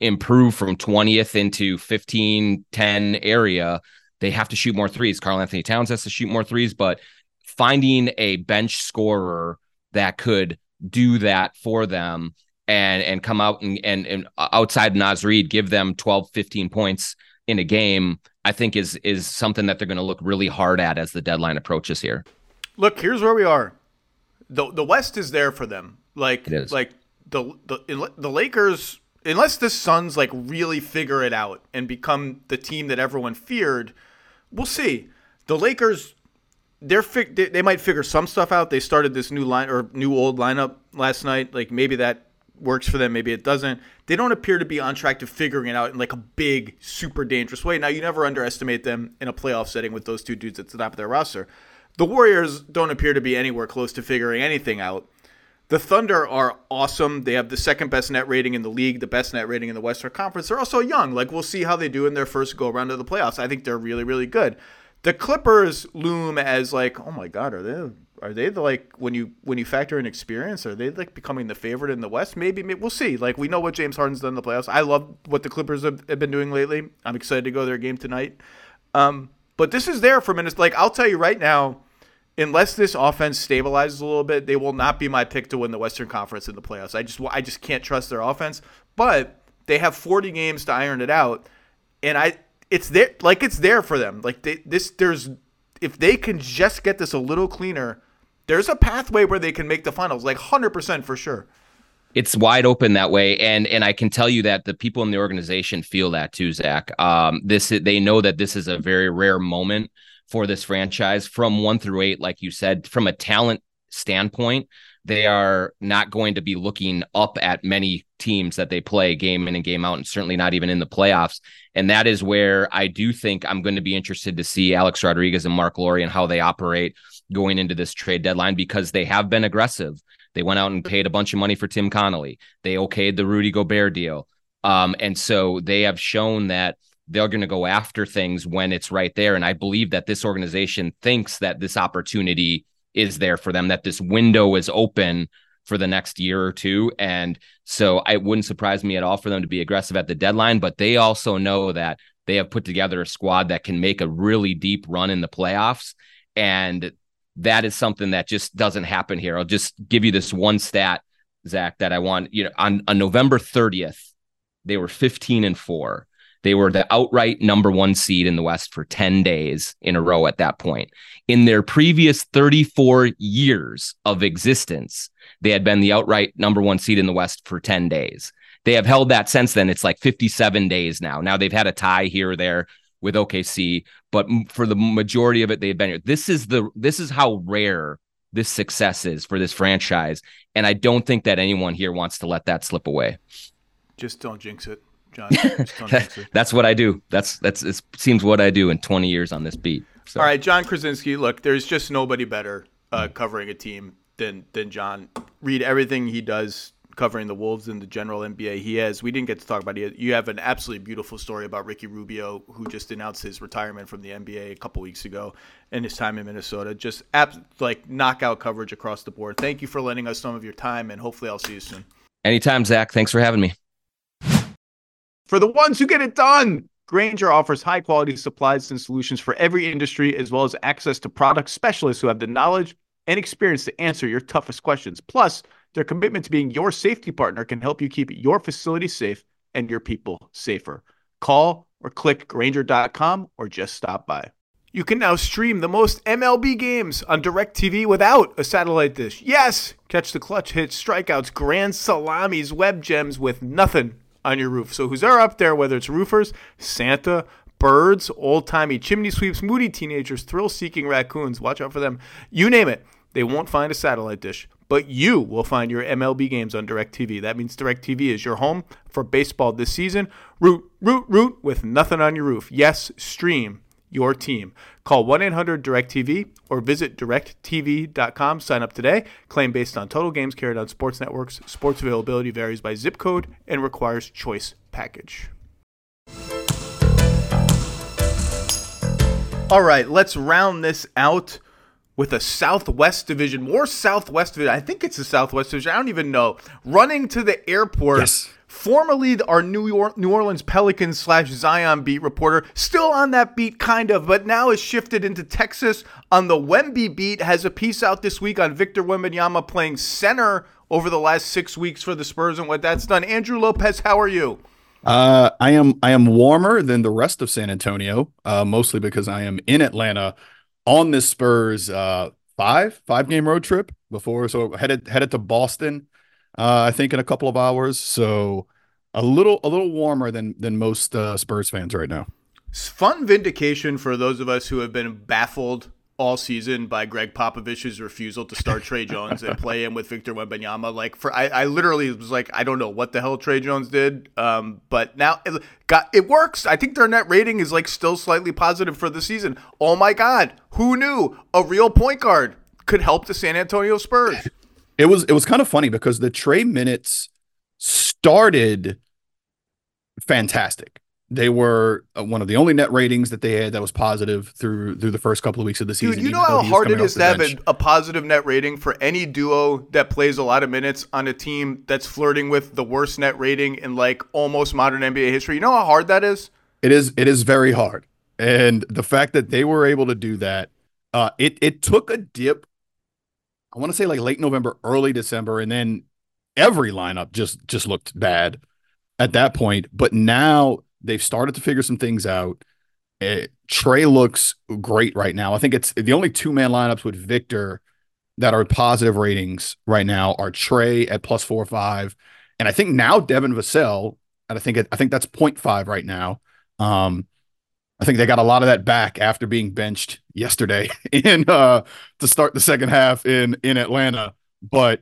improve from 20th into 15 10 area they have to shoot more threes. Karl-Anthony Towns has to shoot more threes, but finding a bench scorer that could do that for them and and come out and and, and outside Naz Reid give them 12 15 points in a game I think is is something that they're going to look really hard at as the deadline approaches here. Look, here's where we are. The The West is there for them. Like, It is. like the the the Lakers, unless the Suns like really figure it out and become the team that everyone feared, we'll see. The Lakers, they're fig- they, they might figure some stuff out. They started this new line or new old lineup last night. Like maybe that works for them, maybe it doesn't. They don't appear to be on track to figuring it out in like a big, super dangerous way. Now you never underestimate them in a playoff setting with those two dudes at the top of their roster. The Warriors don't appear to be anywhere close to figuring anything out. The Thunder are awesome. They have the second best net rating in the league, the best net rating in the Western Conference. They're also young. Like we'll see how they do in their first go around of the playoffs. I think they're really, really good. The Clippers loom as like, oh my god, are they are they the like when you when you factor in experience, are they like becoming the favorite in the West? Maybe, maybe we'll see. Like we know what James Harden's done in the playoffs. I love what the Clippers have, have been doing lately. I'm excited to go to their game tonight. Um, but this is there for minutes. Like I'll tell you right now, unless this offense stabilizes a little bit, they will not be my pick to win the Western Conference in the playoffs. I just I just can't trust their offense. But they have 40 games to iron it out, and I it's there like it's there for them. Like they, this there's if they can just get this a little cleaner, there's a pathway where they can make the finals. Like 100% for sure. it's wide open that way and and i can tell you that the people in the organization feel that too zach um this they know that this is a very rare moment for this franchise from one through eight like you said from a talent standpoint they are not going to be looking up at many teams that they play game in and game out and certainly not even in the playoffs and that is where i do think i'm going to be interested to see alex rodriguez and Marc Lore and how they operate going into this trade deadline because they have been aggressive they went out and paid a bunch of money for Tim Connelly. They okayed the Rudy Gobert deal. Um, and so they have shown that they're going to go after things when it's right there. And I believe that this organization thinks that this opportunity is there for them, that this window is open for the next year or two. And so it wouldn't surprise me at all for them to be aggressive at the deadline, but they also know that they have put together a squad that can make a really deep run in the playoffs. And that is something that just doesn't happen here. I'll just give you this one stat, Zach, that I want. You know, on, on November 30th, they were 15 and four. They were the outright number one seed in the West for 10 days in a row at that point. In their previous 34 years of existence, they had been the outright number one seed in the West for 10 days. They have held that since then. It's like 57 days now. Now they've had a tie here or there with OKC, but for the majority of it, they've been here. This is the this is how rare this success is for this franchise, and I don't think that anyone here wants to let that slip away. Just don't jinx it, Jon. Just don't jinx it. That's what I do. That's that's it seems what I do in 20 years on this beat. So. All right, Jon Krawczynski. Look, there's just nobody better uh, covering a team than than Jon. Read everything he does covering the Wolves in the general NBA. He has. We didn't get to talk about it. You have an absolutely beautiful story about Ricky Rubio, who just announced his retirement from the NBA a couple weeks ago, and his time in Minnesota. Just ab- like knockout coverage across the board. Thank you for lending us some of your time, and hopefully, I'll see you soon. Anytime, Zach. Thanks for having me. For the ones who get it done, Grainger offers high quality supplies and solutions for every industry, as well as access to product specialists who have the knowledge and experience to answer your toughest questions. Plus, their commitment to being your safety partner can help you keep your facility safe and your people safer. Call or click Grainger.com or just stop by. You can now stream the most MLB games on DirecTV without a satellite dish. Yes! Catch the clutch hits, strikeouts, grand salamis, web gems with nothing on your roof. So who's there up there, whether it's roofers, Santa, birds, old timey chimney sweeps, moody teenagers, thrill seeking raccoons, watch out for them. You name it, they won't find a satellite dish. But you will find your MLB games on DirecTV. That means DirecTV is your home for baseball this season. Root, root, root with nothing on your roof. Yes, stream your team. Call 1 800 DirecTV or visit directv.com. Sign up today. Claim based on total games carried on sports networks. Sports availability varies by zip code and requires choice package. All right, let's round this out with a Southwest Division, more Southwest Division. I think it's the Southwest Division. I don't even know. Running to the airport. Yes. Formerly our New York, New Orleans Pelicans slash Zion beat reporter, still on that beat, kind of, but now is shifted into Texas on the Wemby beat. Has a piece out this week on Victor Wembanyama playing center over the last six weeks for the Spurs and what that's done. Andrew Lopez, how are you? Uh, I am I am warmer than the rest of San Antonio, uh, mostly because I am in Atlanta on this Spurs uh, five five game road trip before. So headed headed to Boston, I think in a couple of hours. So a little a little warmer than than most uh, Spurs fans right now. It's fun vindication for those of us who have been baffled all season by Gregg Popovich's refusal to start Tre Jones and play him with Victor Wembanyama. Like for I, I literally was like, I don't know what the hell Tre Jones did. Um, but now it got it works. I think their net rating is like still slightly positive for the season. Oh my God, who knew a real point guard could help the San Antonio Spurs? It was it was kind of funny because the Tre minutes started fantastic. They were uh, one of the only net ratings that they had that was positive through through the first couple of weeks of the season. Dude, you know how hard it is to have a, a, positive net rating for any duo that plays a lot of minutes on a team that's flirting with the worst net rating in like almost modern NBA history. You know how hard that is? It is it is very hard. And the fact that they were able to do that, uh, it it took a dip. I want to say like late November, early December, and then every lineup just just looked bad at that point. But now They've started to figure some things out. It, Tre looks great right now. I think it's the only two man lineups with Victor that are positive ratings right now are Tre at plus four or five, and I think now Devin Vassell, and I think I think that's 0.5 right now. Um, I think they got a lot of that back after being benched yesterday in uh to start the second half in in Atlanta. But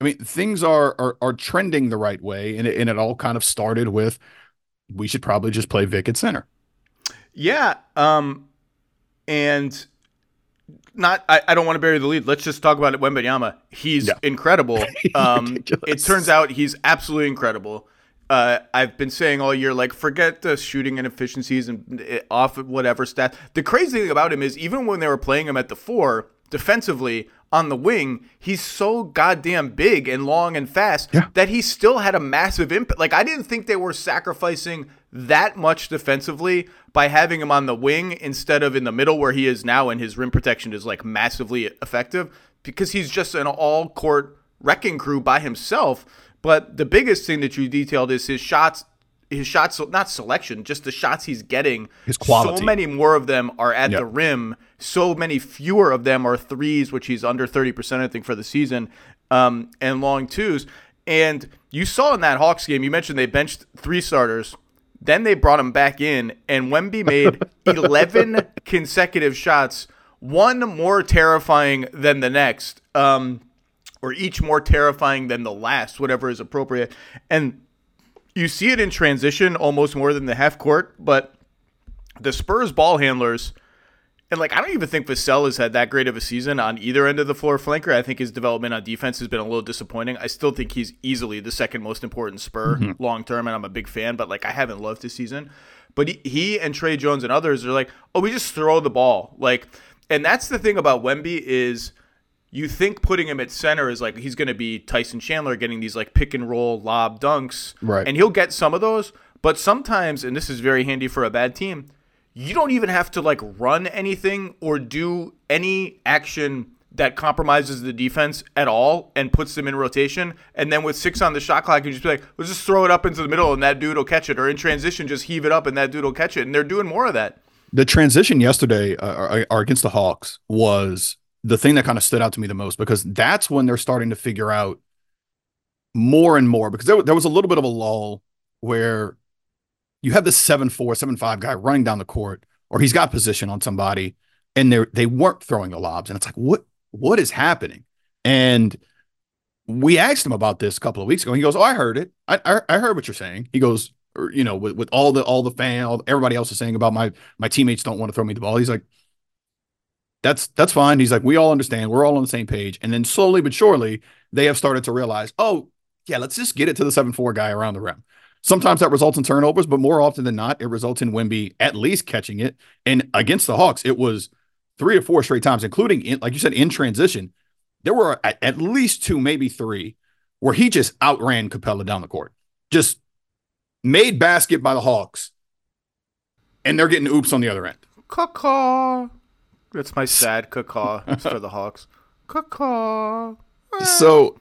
I mean, things are are, are trending the right way, and it, and it all kind of started with we should probably just play Vic at center. Yeah. Um, and not, I, I don't want to bury the lead. Let's just talk about it. Wembanyama. He's yeah. incredible. Um, it turns out he's absolutely incredible. Uh, I've been saying all year, like, forget the shooting inefficiencies and eh, off whatever stat. The crazy thing about him is, even when they were playing him at the four defensively on the wing, he's so goddamn big and long and fast yeah. that he still had a massive impact. Like, I didn't think they were sacrificing that much defensively by having him on the wing instead of in the middle where he is now, and his rim protection is like massively effective because he's just an all court wrecking crew by himself. But the biggest thing that you detailed is his shots his shots not selection, just the shots he's getting. His quality. So many more of them are at Yep. the rim. So many fewer of them are threes, which he's under thirty percent, I think, for the season, um, and long twos. And you saw in that Hawks game, you mentioned they benched three starters. Then they brought him back in, and Wemby made 11 consecutive shots, one more terrifying than the next, um, or each more terrifying than the last, whatever is appropriate. And you see it in transition almost more than the half court, but the Spurs ball handlers, and like I don't even think Vassell has had that great of a season on either end of the floor flanker. I think his development on defense has been a little disappointing. I still think he's easily the second most important Spur mm-hmm. long term, and I'm a big fan. But like I haven't loved his season. But he, he and Tre Jones and others are like, oh, we just throw the ball, like, and that's the thing about Wemby is you think putting him at center is like he's going to be Tyson Chandler getting these like pick and roll lob dunks, Right. And he'll get some of those, but sometimes, and this is very handy for a bad team, you don't even have to like run anything or do any action that compromises the defense at all and puts them in rotation. And then with six on the shot clock, you just be like, let's just throw it up into the middle and that dude will catch it. Or in transition, just heave it up and that dude will catch it. And they're doing more of that. the transition yesterday uh, or, or against the Hawks was the thing that kind of stood out to me the most because that's when they're starting to figure out more and more because there, there was a little bit of a lull where you have this 7-4 7-5 guy running down the court or he's got position on somebody and they they weren't throwing the lobs and it's like what what is happening? And we asked him about this a couple of weeks ago he goes oh i heard it. I i, I heard what you're saying. He goes or, you know with, with all the all the fan all, everybody else is saying about my my teammates don't want to throw me the ball. He's like that's that's fine. He's like we all understand. We're all on the same page. And then slowly but surely they have started to realize oh yeah let's just get it to the 7-4 guy around the rim. Sometimes that results in turnovers but more often than not it results in Wemby at least catching it. And against the hawks it was three or four straight times including in, like you said in transition there were at, least two maybe three where he just outran Capela down the court. Just made basket by the hawks and they're getting oops on the other end. Caw That's my sad caw for the Hawks. Caw ah. so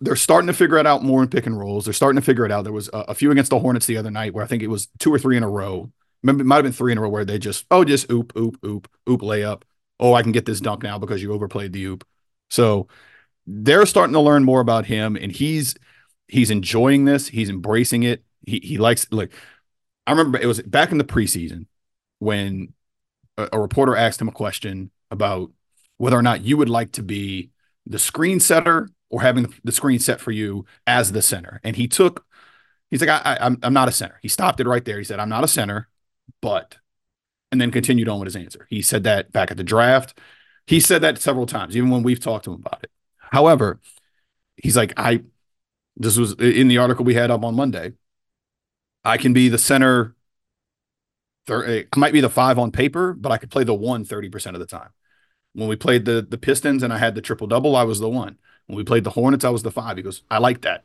they're starting to figure it out more in pick and rolls. They're starting to figure it out. There was a, a few against the Hornets the other night where I think it was two or three in a row. Maybe it might have been three in a row where they just oh just oop oop oop oop layup. Oh, I can get this dunk now because you overplayed the oop. So they're starting to learn more about him, and he's he's enjoying this. He's embracing it. He he likes look. I remember it was back in the preseason when a, reporter asked him a question about whether or not you would like to be the screen setter or having the screen set for you as the center. And he took, he's like, I, I, I'm, I'm not a center. He stopped it right there. He said, I'm not a center, but, and then continued on with his answer. He said that back at the draft. He said that several times, even when we've talked to him about it. However, he's like, I, this was in the article we had up on Monday. I can be the center. Thir- I might be the five on paper, but I could play the one 30% of the time. When we played the the Pistons and I had the triple double, I was the one. When we played the Hornets, I was the five. He goes, I like that.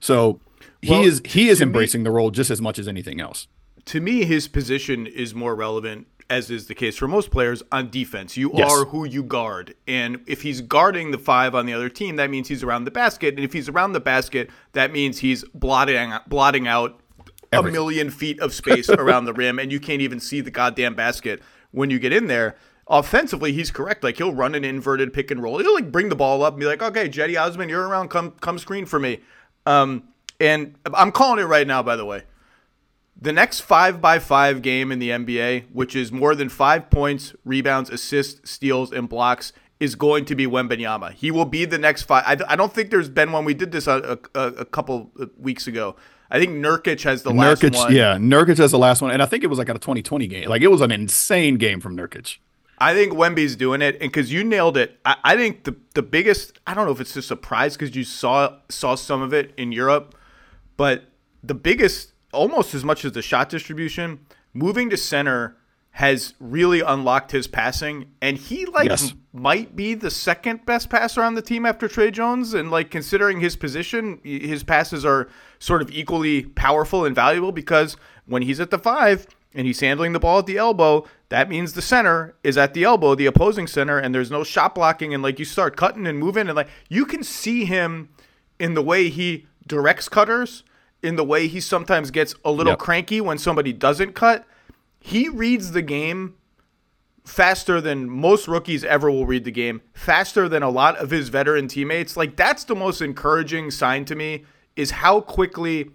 So he Well, is he is to me- embracing the role just as much as anything else. to me, his position is more relevant, as is the case for most players, on defense. You Yes. are who you guard. And if he's guarding the five on the other team, that means he's around the basket. And if he's around the basket, that means he's blotting, blotting out a million feet of space around the rim, and you can't even see the goddamn basket when you get in there. Offensively, he's correct. Like he'll run an inverted pick and roll. He'll like bring the ball up and be like, "Okay, Cedi Osman, you're around. Come, come screen for me." Um, and I'm calling it right now. By the way, the next five by five game in the NBA, which is more than five points, rebounds, assists, steals, and blocks, is going to be Wembanyama. He will be the next five. I, I don't think there's been one. We did this a, a, a couple weeks ago. I think Nurkic has the last Nurkic, one. yeah, Nurkic has the last one, and I think it was like at a 2020 game. Like it was an insane game from Nurkic. I think Wemby's doing it, and because you nailed it, I, I think the the biggest. I don't know if it's a surprise because you saw saw some of it in Europe, but the biggest, almost as much as the shot distribution, moving to center has really unlocked his passing, and he like Yes. Might be the second best passer on the team after Tre Jones, and like considering his position, his passes are sort of equally powerful and valuable because when he's at the five and he's handling the ball at the elbow, that means the center is at the elbow, the opposing center, and there's no shot blocking, and like you start cutting and moving, and like you can see him in the way he directs cutters in the way he sometimes gets a little Yep. cranky when somebody doesn't cut. He reads the game faster than most rookies ever will read the game, faster than a lot of his veteran teammates. Like that's the most encouraging sign to me is how quickly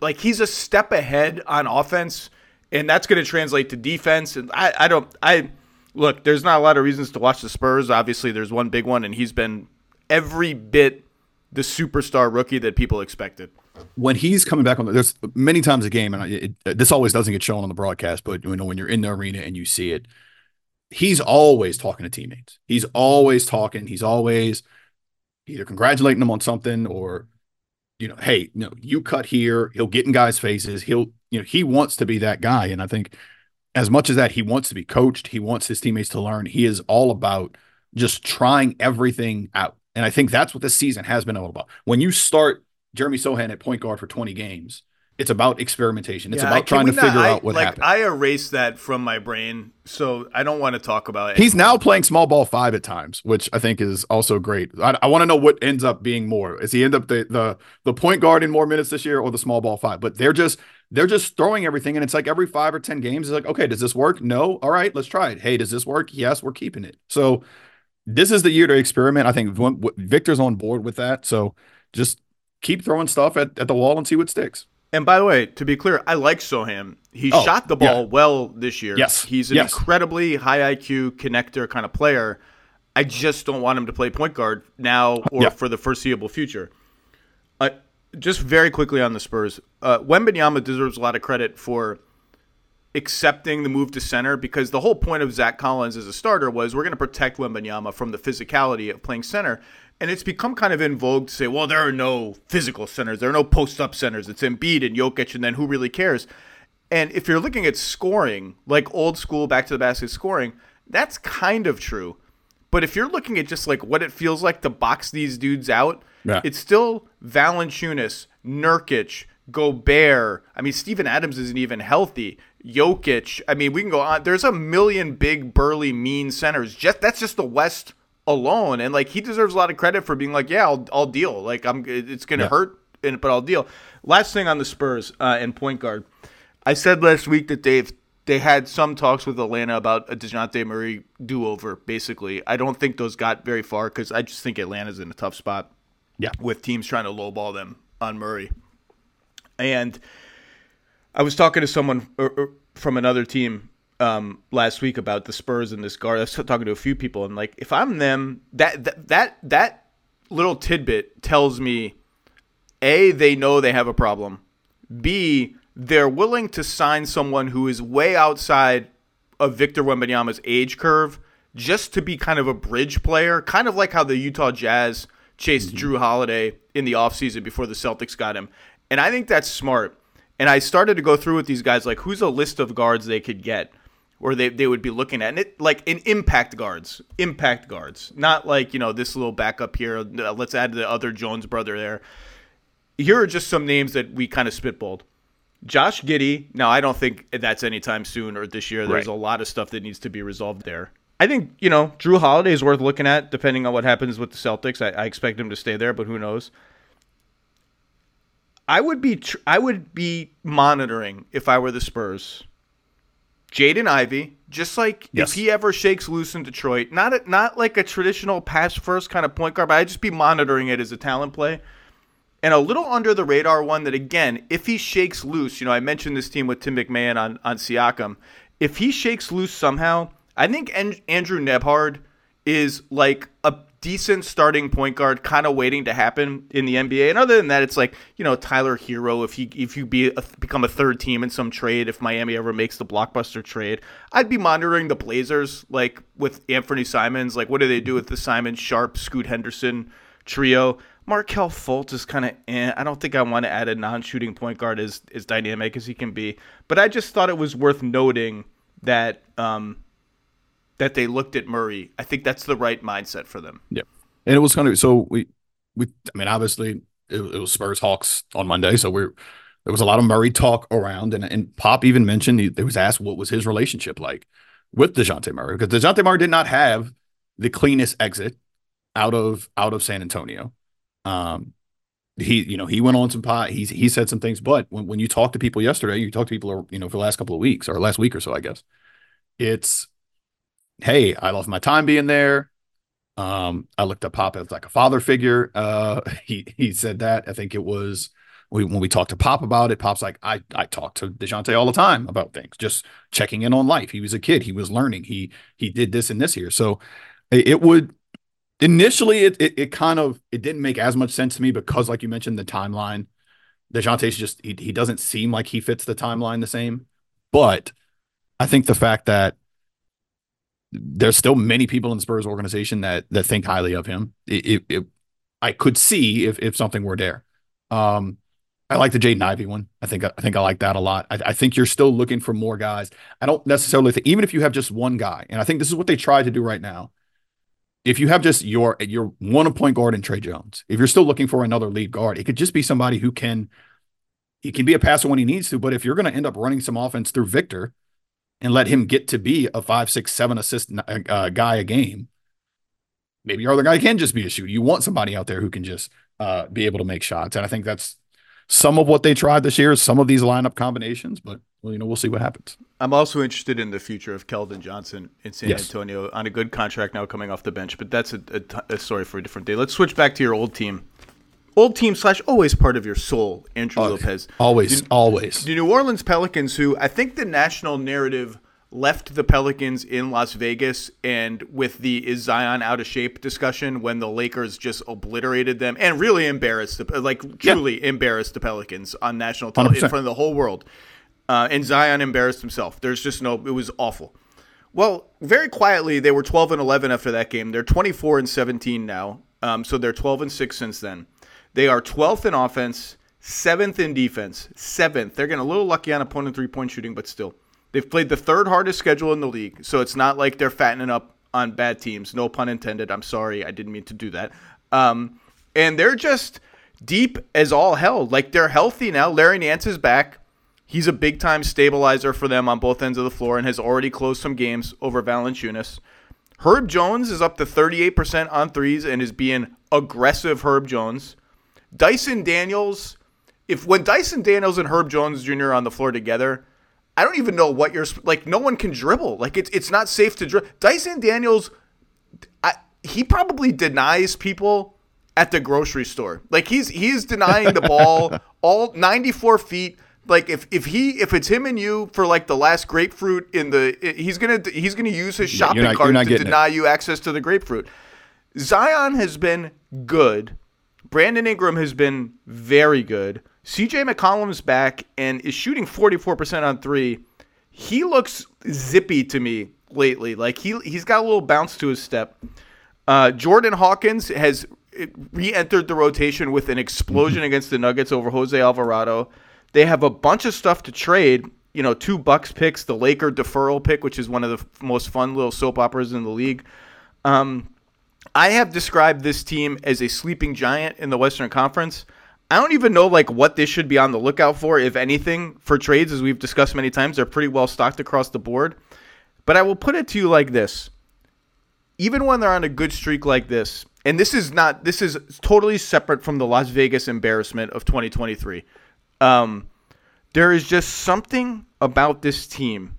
like he's a step ahead on offense and that's going to translate to defense and I I don't I look, there's not a lot of reasons to watch the Spurs. Obviously, there's one big one and he's been every bit the superstar rookie that people expected. when he's coming back on the, there's many times a game, and it, it, this always doesn't get shown on the broadcast, but you know when you're in the arena and you see it, he's always talking to teammates. He's always talking. He's always either congratulating them on something or, you know, hey, know, you cut here. He'll get in guys' faces. He'll, you know, he wants to be that guy, and I think as much as that he wants to be coached, he wants his teammates to learn. He is all about just trying everything out, and I think that's what this season has been all about. When you start Jeremy Sochan at point guard for 20 games. It's about experimentation. It's Yeah, about trying to not- figure I- out what like, happened. I erased that from my brain, so I don't want to talk about it. He's now playing small ball five at times, which I think is also great. I, I want to know what ends up being more. Is he end up the the the point guard in more minutes this year or the small ball five? But they're just they're just throwing everything, and it's like every five or ten games, it's like, okay, does this work? No. All right, let's try it. Hey, does this work? Yes, we're keeping it. So this is the year to experiment. I think Victor's on board with that. So just keep throwing stuff at, at the wall and see what sticks. And by the way, to be clear, I like Sochan. He Oh, shot the yeah. ball well this year. Yes, He's an yes. incredibly high IQ connector kind of player. I just don't want him to play point guard now or Yeah. for the foreseeable future. Uh, just very quickly on the Spurs, uh, Wembanyama deserves a lot of credit for accepting the move to center because the whole point of Zach Collins as a starter was we're going to protect Wembanyama from the physicality of playing center. And it's become kind of in vogue to say, well, there are no physical centers. There are no post up centers. It's Embiid and Jokic, and then who really cares? And if you're looking at scoring, like old school back to the basket scoring, that's kind of true. But if you're looking at just like what it feels like to box these dudes out, Yeah. it's still Valanciunas, Nurkic, Gobert. I mean, Steven Adams isn't even healthy. Jokic. I mean, we can go on. There's a million big, burly, mean centers. Just that's just the West alone, and like he deserves a lot of credit for being like, yeah, I'll, I'll deal. Like I'm, it's gonna Yeah. hurt, and but I'll deal. Last thing on the Spurs uh, and point guard. I said last week that they've they had some talks with Atlanta about a Dejounte Murray do over. Basically, I don't think those got very far because I just think Atlanta's in a tough spot. Yeah. with teams trying to lowball them on Murray, and I was talking to someone er, er, from another team um, last week about the Spurs and this guard. I was talking to a few people, and like, if I'm them, that that that, that little tidbit tells me, a they know they have a problem. B they're willing to sign someone who is way outside of Victor Wembanyama's age curve just to be kind of a bridge player, kind of like how the Utah Jazz chased Jrue Holiday in the offseason before the Celtics got him. And I think that's smart. And I started to go through with these guys like who's a list of guards they could get or they, they would be looking at and it like in impact guards impact guards not like you know this little backup here uh, let's add the other jones brother there. Here are just some names that we kind of spitballed. Josh Giddey now i don't think that's anytime soon or this year. There's Right. a lot of stuff that needs to be resolved there. I think you know Jrue Holiday is worth looking at depending on what happens with the celtics. I, I expect him to stay there but who knows? I would be tr- I would be monitoring if I were the Spurs. Jaden Ivey, just like Yes. if he ever shakes loose in Detroit, not a, not like a traditional pass first kind of point guard, but I'd just be monitoring it as a talent play. And a little under the radar one that again, if he shakes loose, you know, I mentioned this team with Tim MacMahon on on Siakam. If he shakes loose somehow, I think An- Andrew Nembhard is like a decent starting point guard, kind of waiting to happen in the NBA. And other than that, it's like you know Tyler Herro. If he if you be a, become a third team in some trade, if Miami ever makes the blockbuster trade, I'd be monitoring the Blazers like with Anthony Simons. Like what do they do with the Simon Sharpe Scoot Henderson trio? Markelle Fultz is kind of eh. I don't think I want to add a non-shooting point guard as as dynamic as he can be. But I just thought it was worth noting that um, that they looked at Murray. I think that's the right mindset for them. Yeah, and it was kind of so we we I mean obviously it, it was Spurs Hawks on Monday, so we're there was a lot of Murray talk around, and and Pop even mentioned he, he was asked what was his relationship like with Dejounte Murray because Dejounte Murray did not have the cleanest exit out of out of San Antonio. Um, he, you know, he went on some pot. He's he said some things, but when, when you talk to people yesterday, you talk to people, you know, for the last couple of weeks or last week or so, I guess, it's, hey, I love my time being there. Um, I looked at Pop as like a father figure. Uh, he he said that. I think it was we, when we talked to Pop about it. Pop's like, I I talk to Dejounte all the time about things, just checking in on life. He was a kid. He was learning. He he did this and this here. So it, it would initially it, it it kind of it didn't make as much sense to me because, like you mentioned, the timeline. Dejounte's just he he doesn't seem like he fits the timeline the same. But I think the fact that there's still many people in the Spurs organization that that think highly of him. It, it, it, I could see if if something were there. Um, I like the Jaden Ivey one. I think I think I like that a lot. I, I, think you're still looking for more guys. I don't necessarily think even if you have just one guy, and I think this is what they try to do right now. If you have just your your one point guard and Tre Jones, if you're still looking for another lead guard, it could just be somebody who can he can be a passer when he needs to. But if you're going to end up running some offense through Victor, and let him get to be a five, six, seven assist uh, uh, guy a game, maybe your other guy can just be a shooter. You want somebody out there who can just uh, be able to make shots. And I think that's some of what they tried this year, some of these lineup combinations, but well, you know, we'll see what happens. I'm also interested in the future of Keldon Johnson in San Yes. Antonio on a good contract now coming off the bench, but that's a, a t- a story for a different day. Let's switch back to your old team. Old team slash always part of your soul, Andrew Oh, Lopez. Always, The- always. The New Orleans Pelicans, who I think the national narrative left the Pelicans in Las Vegas and with the is Zion out of shape discussion when the Lakers just obliterated them and really embarrassed, the, like truly embarrassed the Pelicans on national television in front of the whole world. Uh, and Zion embarrassed himself. There's just no, it was awful. Well, very quietly, they were 12 and 11 after that game. They're 24 and 17 now. Um, so they're 12 and 6 since then. They are 12th in offense, seventh in defense, seventh. They're getting a little lucky on opponent three point shooting, but still. They've played the third hardest schedule in the league. So it's not like they're fattening up on bad teams. No pun intended. I'm sorry. I didn't mean to do that. Um, and they're just deep as all hell. Like they're healthy now. Larry Nance is back. He's a big time stabilizer for them on both ends of the floor and has already closed some games over Valanciunas. Herb Jones is up to 38% on threes and is being aggressive Herb Jones. Dyson Daniels, if when Dyson Daniels and Herb Jones Jr. are on the floor together, I don't even know what you're like. No one can dribble. Like it's it's not safe to dribble. Dyson Daniels, I, he probably denies people at the grocery store. Like he's he's denying the ball all 94 feet. Like if if he if it's him and you for like the last grapefruit in the he's gonna he's gonna use his shopping not- cart to getting it. deny you access to the grapefruit. Zion has been good. Brandon Ingram has been very good. CJ McCollum's back and is shooting 44% on three. He looks zippy to me lately. Like he he's got a little bounce to his step. Uh, Jordan Hawkins has re-entered the rotation with an explosion against the Nuggets over Jose Alvarado. They have a bunch of stuff to trade. You know, two Bucks picks, the Laker deferral pick, which is one of the most fun little soap operas in the league. Um, I have described this team as a sleeping giant in the Western Conference. I don't even know like what they should be on the lookout for, if anything, for trades. As we've discussed many times, they're pretty well stocked across the board. But I will put it to you like this: even when they're on a good streak like this, and this is not, this is totally separate from the Las Vegas embarrassment of 2023. Um, there is just something about this team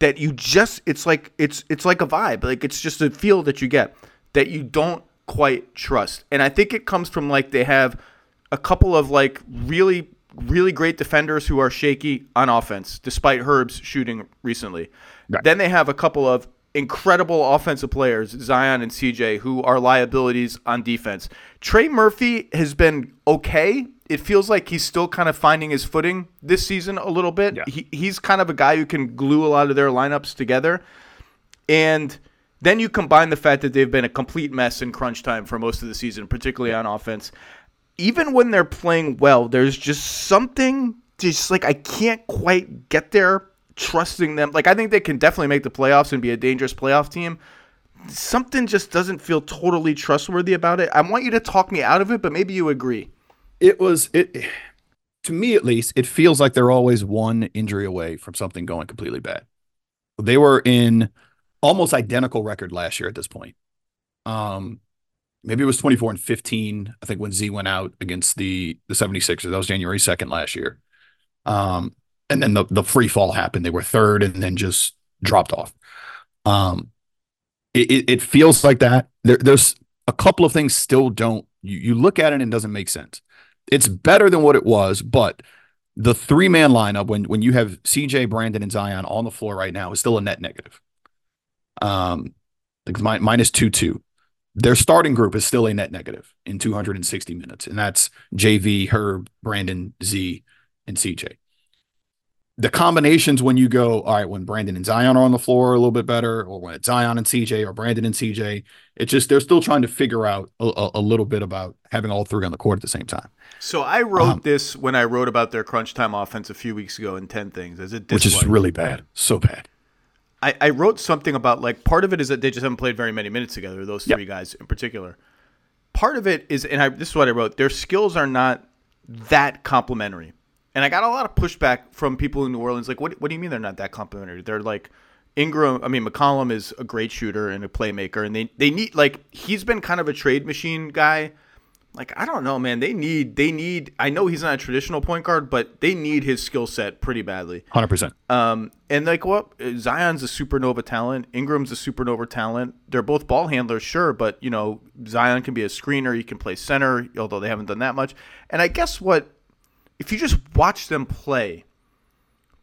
that you just it's like it's it's like a vibe like it's just a feel that you get that you don't quite trust. And i think it comes from like they have a couple of like really really great defenders who are shaky on offense despite herb's shooting recently. Then they have a couple of incredible offensive players zion and cj who are liabilities on defense. Trey murphy has been okay. It feels like he's still kind of finding his footing this season a little bit. He, he's kind of a guy who can glue a lot of their lineups together. And then you combine the fact that they've been a complete mess in crunch time for most of the season, particularly on offense. Even when they're playing well, there's just something just like I can't quite get there trusting them. Like I think they can definitely make the playoffs and be a dangerous playoff team. Something just doesn't feel totally trustworthy about it. I want you to talk me out of it, but maybe you agree. it was it to me at least it feels like they're always one injury away from something going completely bad they were in almost identical record last year at this point um maybe it was 24 and 15, I think when Z went out against the the 76ers. That was January 2nd last year. Um, and then the the free fall happened. They were third and then just dropped off. Um, it, it, feels like that. There, there's a couple of things still don't you, you look at it and it doesn't make sense. It's better than what it was, but the three man lineup when when you have CJ, Brandon, and Zion on the floor right now is still a net negative. Um, like minus two two. Their starting group is still a net negative in 260 minutes, and that's JV, Herb, Brandon, Z, and CJ the combinations when you go, all right, when Brandon and Zion are on the floor a little bit better, or when it's Zion and CJ or Brandon and CJ, it's just they're still trying to figure out a, a little bit about having all three on the court at the same time. So I wrote um, this when I wrote about their crunch time offense a few weeks ago in 10 things as it which is really bad. So bad. I, I wrote something about like part of it is that they just haven't played very many minutes together, those three yep. guys in particular. Part of it is, and I, this is what I wrote, their skills are not that complementary and I got a lot of pushback from people in New Orleans. Like, what, what do you mean they're not that complementary? They're like, Ingram, I mean, McCollum is a great shooter and a playmaker, and they, they need, like, he's been kind of a trade machine guy. Like, I don't know, man. They need, they need, I know he's not a traditional point guard, but they need his skill set pretty badly. 100%. Um, and like, what? Zion's a supernova talent. Ingram's a supernova talent. They're both ball handlers, sure, but, you know, Zion can be a screener. He can play center, although they haven't done that much. And I guess what, if you just watch them play,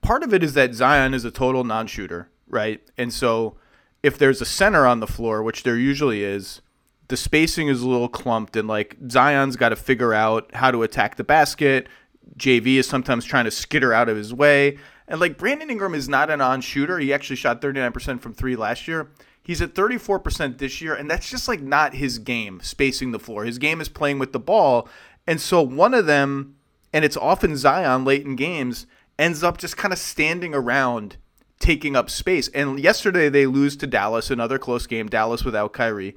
part of it is that Zion is a total non shooter, right? And so if there's a center on the floor, which there usually is, the spacing is a little clumped and like Zion's got to figure out how to attack the basket. JV is sometimes trying to skitter out of his way. And like Brandon Ingram is not an on shooter. He actually shot 39% from three last year. He's at 34% this year, and that's just like not his game, spacing the floor. His game is playing with the ball. And so one of them and it's often Zion late in games ends up just kind of standing around taking up space. And yesterday they lose to Dallas, another close game, Dallas without Kyrie.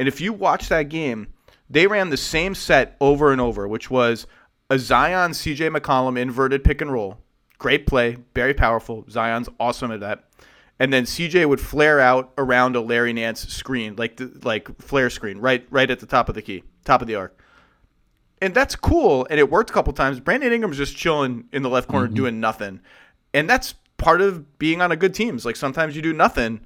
And if you watch that game, they ran the same set over and over, which was a Zion CJ McCollum inverted pick and roll. Great play, very powerful. Zion's awesome at that. And then CJ would flare out around a Larry Nance screen, like the, like flare screen, right right at the top of the key, top of the arc and that's cool. And it worked a couple times. Brandon Ingram's just chilling in the left corner mm-hmm. doing nothing, and that's part of being on a good team. It's like sometimes you do nothing.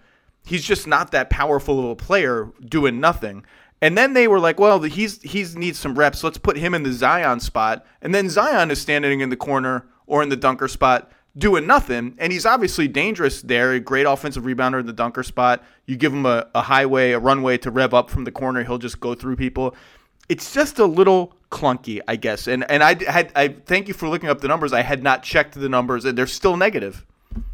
He's just not that powerful of a player doing nothing. And then they were like, well, he's he's needs some reps. Let's put him in the Zion spot. And then Zion is standing in the corner or in the dunker spot doing nothing. And he's obviously dangerous there. A great offensive rebounder in the dunker spot. You give him a, a highway, a runway to rev up from the corner. He'll just go through people. It's just a little clunky, I guess. And and I had I thank you for looking up the numbers. I had not checked the numbers, and they're still negative.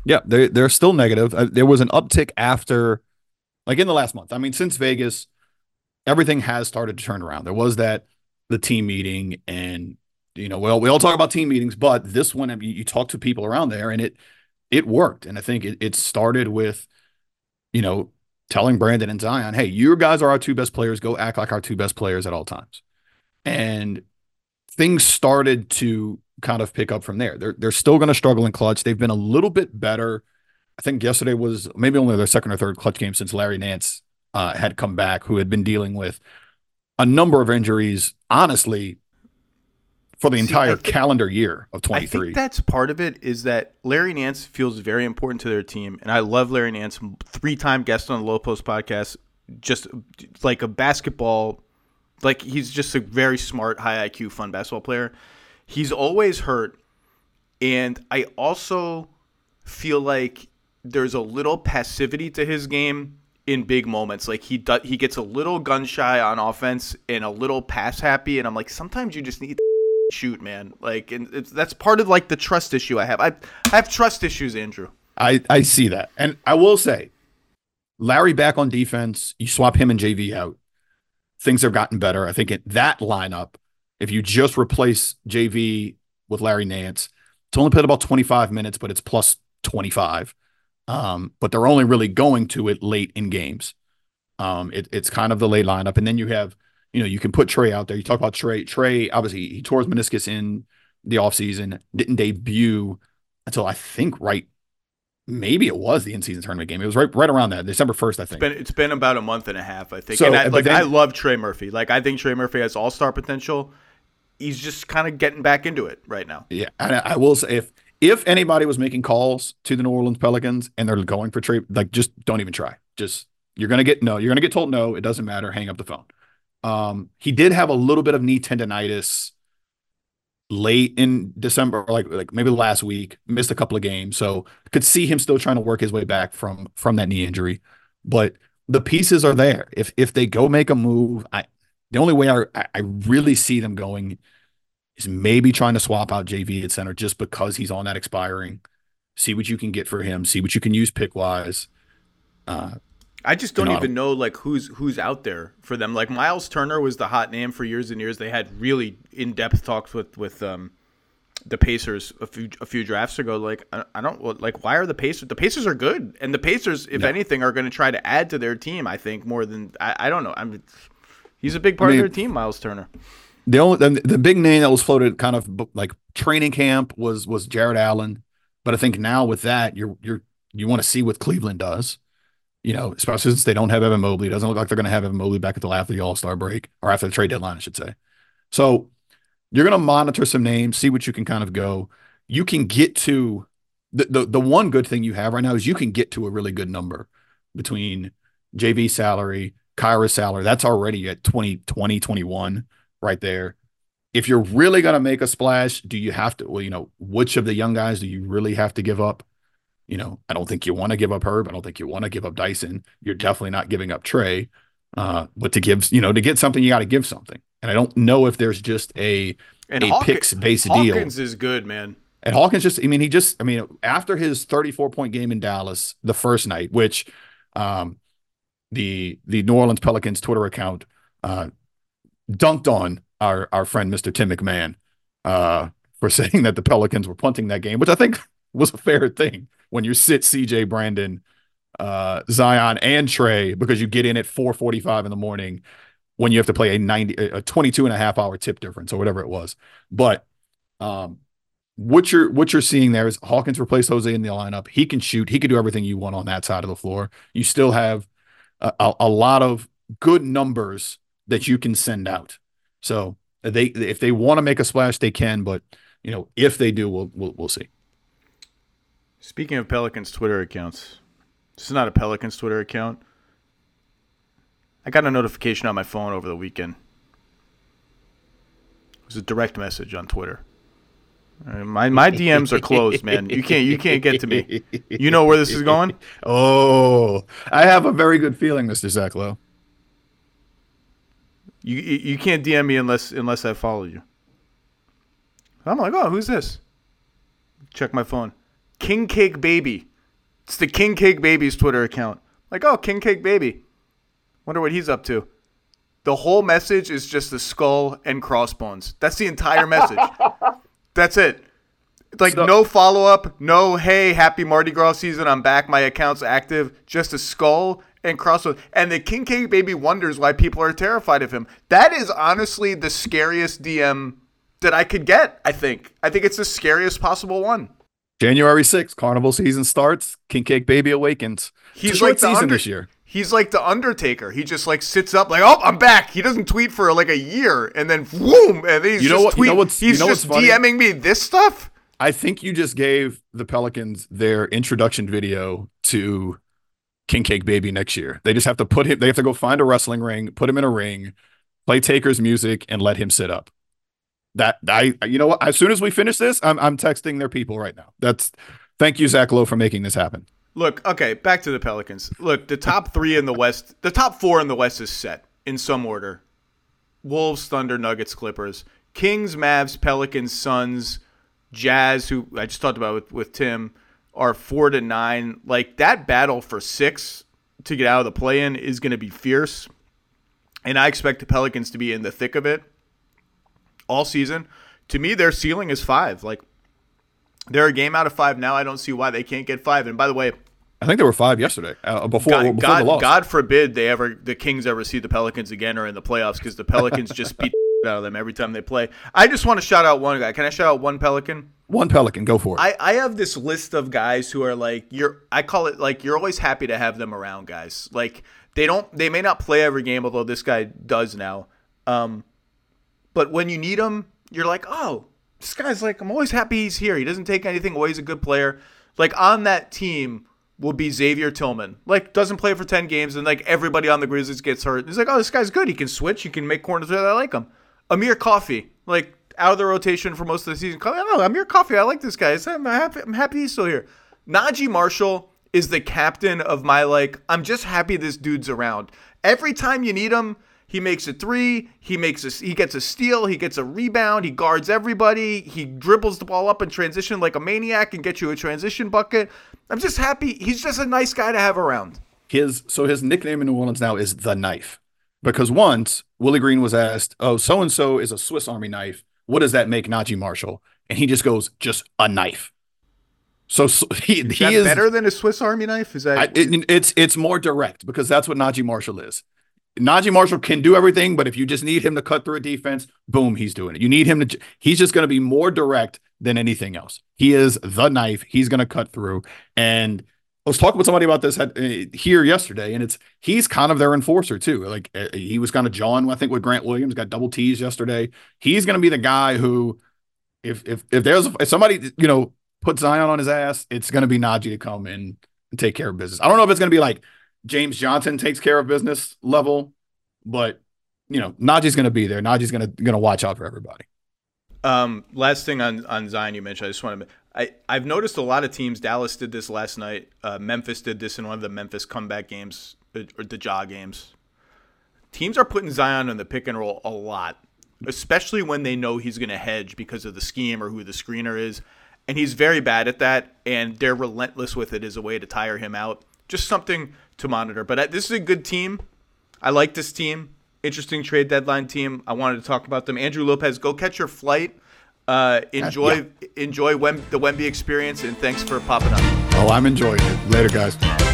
Yeah, they they're still negative. Uh, there was an uptick after, like in the last month. I mean, since Vegas, everything has started to turn around. There was that the team meeting, and you know, well, we all talk about team meetings, but this one, I mean, you talk to people around there, and it it worked. And I think it it started with, you know, telling Brandon and Zion, hey, you guys are our two best players. Go act like our two best players at all times and things started to kind of pick up from there. They're they're still going to struggle in clutch. They've been a little bit better. I think yesterday was maybe only their second or third clutch game since Larry Nance uh, had come back, who had been dealing with a number of injuries. Honestly, for the See, entire think, calendar year of 23. I think that's part of it is that Larry Nance feels very important to their team. And I love Larry Nance, three time guest on the Low Post podcast, just like a basketball like he's just a very smart, high IQ, fun basketball player. He's always hurt, and I also feel like there's a little passivity to his game in big moments. Like he he gets a little gun shy on offense and a little pass happy, and I'm like, sometimes you just need to shoot, man. Like, and that's part of like the trust issue I have. I, I have trust issues, Andrew. I I see that, and I will say, Larry back on defense. You swap him and JV out things have gotten better. I think at that lineup, if you just replace JV with Larry Nance, it's only played about 25 minutes, but it's plus 25. Um, but they're only really going to it late in games. Um, it, it's kind of the late lineup. And then you have, you know, you can put Trey out there. You talk about Trey. Trey, obviously, he tore his meniscus in the offseason, didn't debut until I think right maybe it was the in-season tournament game. It was right right around that December first, I think. It's been it's been about a month and a half, I think. So, and I, like then- I love Trey Murphy. Like I think Trey Murphy has all star potential. He's just kind of getting back into it right now. Yeah, and I, will say if if anybody was making calls to the New Orleans Pelicans and they're going for trade, like just don't even try. Just you're gonna get no. You're gonna get told no. It doesn't matter. Hang up the phone. Um, he did have a little bit of knee tendonitis late in December, like like maybe last week. Missed a couple of games, so could see him still trying to work his way back from from that knee injury. But the pieces are there. If if they go make a move, I the only way I I really see them going is maybe trying to swap out JV at center just because he's on that expiring. See what you can get for him. See what you can use pick wise. Uh, I just don't even know like who's who's out there for them. Like Miles Turner was the hot name for years and years. They had really in depth talks with with um, the Pacers a few a few drafts ago. Like I, I don't like why are the Pacers? The Pacers are good, and the Pacers, if No. anything, are going to try to add to their team. I think more than I, I don't know. I'm he's a big part mean- of their team, Miles Turner. the only the, the big name that was floated kind of like training camp was was Jarrett Allen, but I think now with that you're you're you want to see what Cleveland does. You know, especially since they don't have Evan Mobley. It doesn't look like they're going to have Evan Mobley back until after the All Star break or after the trade deadline, I should say. So you're going to monitor some names, see what you can kind of go. You can get to the, the the one good thing you have right now is you can get to a really good number between JV salary, Kira's salary. That's already at 20, 20, 21 right there. If you're really going to make a splash, do you have to, well, you know, which of the young guys do you really have to give up? You know, I don't think you want to give up Herb. I don't think you want to give up Dyson. You're definitely not giving up Trey. Uh, but to give, you know, to get something, you got to give something. And I don't know if there's just a And a Hawkins, picks based deal. Hawkins is good, man. And Hawkins just, I mean, he just, I mean, after his 34 point game in Dallas the first night, which um, the the New Orleans Pelicans Twitter account uh, dunked on our our friend Mr. Tim MacMahon uh, for saying that the Pelicans were punting that game, which I think was a fair thing when you sit CJ Brandon, uh, Zion, and Trey because you get in at 4:45 in the morning when you have to play a 90 a 22 and a half hour tip difference or whatever it was. But um, what you're what you're seeing there is Hawkins replaced Jose in the lineup. He can shoot. He can do everything you want on that side of the floor. You still have a, a, lot of good numbers that you can send out. So they if they want to make a splash, they can. But you know, if they do, we'll we'll, we'll see. Speaking of Pelicans Twitter accounts, this is not a Pelicans Twitter account. I got a notification on my phone over the weekend. It was a direct message on Twitter. My my DMs are closed, man. You can't you can't get to me. You know where this is going? Oh, I have a very good feeling, Mister Zach Lowe. You you you can't DM me unless unless I follow you. I'm like, oh, who's this? Check my phone. King Cake Baby. It's the King Cake Baby's Twitter account. Like, oh, King Cake Baby. Wonder what he's up to. The whole message is just the skull and crossbones. That's the entire message. That's it. Like So- no follow up, no hey, happy Mardi Gras season, I'm back, my account's active. Just a skull and crossbones. And the King Cake Baby wonders why people are terrified of him. That is honestly the scariest DM that I could get, I think. I think it's the scariest possible one. January 6th, carnival season starts. King Cake Baby awakens. It's a He's short like the season under- this year. He's like the Undertaker. He just like sits up like, oh, I'm back. He doesn't tweet for like a year, and then whoom, and then he's You know just what- you know what's- you he's know just? DMing me this stuff. I think you just gave the Pelicans their introduction video to King Cake Baby next year. They just have to put him, they have to go find a wrestling ring, put him in a ring, play Taker's music, and let him sit up. That I, you know what? As soon as we finish this, I'm I'm texting their people right now. That's thank you, Zach Lowe, for making this happen. Look, okay, back to the Pelicans. Look, the top three in the West, the top four in the West is set in some order: Wolves, Thunder, Nuggets, Clippers, Kings, Mavs, Pelicans, Suns, Jazz. Who I just talked about with, with Tim are four to nine. Like that battle for six to get out of the play-in is going to be fierce, and I expect the Pelicans to be in the thick of it all season. To me, their ceiling is five. Like they're a game out of five now. I don't see why they can't get five. And by the way, I think there were five yesterday uh, before God, before God, the loss. God forbid they ever the Kings ever see the Pelicans again or in the playoffs because the Pelicans just beat out of them every time they play. I just want to shout out one guy. Can I shout out one Pelican? One Pelican, go for it. I, I have this list of guys who are like you're I call it like you're always happy to have them around guys. Like they don't they may not play every game, although this guy does now. Um but when you need them, you're like, oh, this guy's like I'm always happy he's here. He doesn't take anything away, he's a good player. Like on that team will be Xavier Tillman. Like doesn't play for 10 games and like everybody on the Grizzlies gets hurt. He's like, "Oh, this guy's good. He can switch. He can make corners. I like him." Amir Coffey, like out of the rotation for most of the season. Oh, Amir Coffey, I like this guy. I'm happy. I'm happy he's still here. Naji Marshall is the captain of my like. I'm just happy this dude's around. Every time you need him, he makes a three. He makes a he gets a steal. He gets a rebound. He guards everybody. He dribbles the ball up in transition like a maniac and gets you a transition bucket. I'm just happy. He's just a nice guy to have around. His so his nickname in New Orleans now is the knife because once Willie Green was asked, "Oh, so and so is a Swiss Army knife. What does that make Naji Marshall?" And he just goes, "Just a knife." So, so he, is he is better than a Swiss Army knife. Is that I, it, it's it's more direct because that's what Naji Marshall is. Naji Marshall can do everything, but if you just need him to cut through a defense, boom, he's doing it. You need him to, he's just going to be more direct than anything else. He is the knife. He's going to cut through. And I was talking with somebody about this uh, here yesterday, and it's he's kind of their enforcer too. Like uh, he was kind of John, I think, with Grant Williams, got double T's yesterday. He's going to be the guy who, if if if there's if somebody you know puts Zion on his ass, it's going to be Naji to come and take care of business. I don't know if it's going to be like James Johnson takes care of business level, but you know, Naji's going to be there. Naji's going to going to watch out for everybody. Um, last thing on on Zion you mentioned, I just want to. I I've noticed a lot of teams. Dallas did this last night. Uh, Memphis did this in one of the Memphis comeback games uh, or the Ja games. Teams are putting Zion in the pick and roll a lot, especially when they know he's going to hedge because of the scheme or who the screener is, and he's very bad at that. And they're relentless with it as a way to tire him out. Just something to monitor. But uh, this is a good team. I like this team. Interesting trade deadline team. I wanted to talk about them. Andrew Lopez, go catch your flight. Uh, enjoy yeah. enjoy Wem- the Wemby experience, and thanks for popping up. Oh, I'm enjoying it. Later, guys.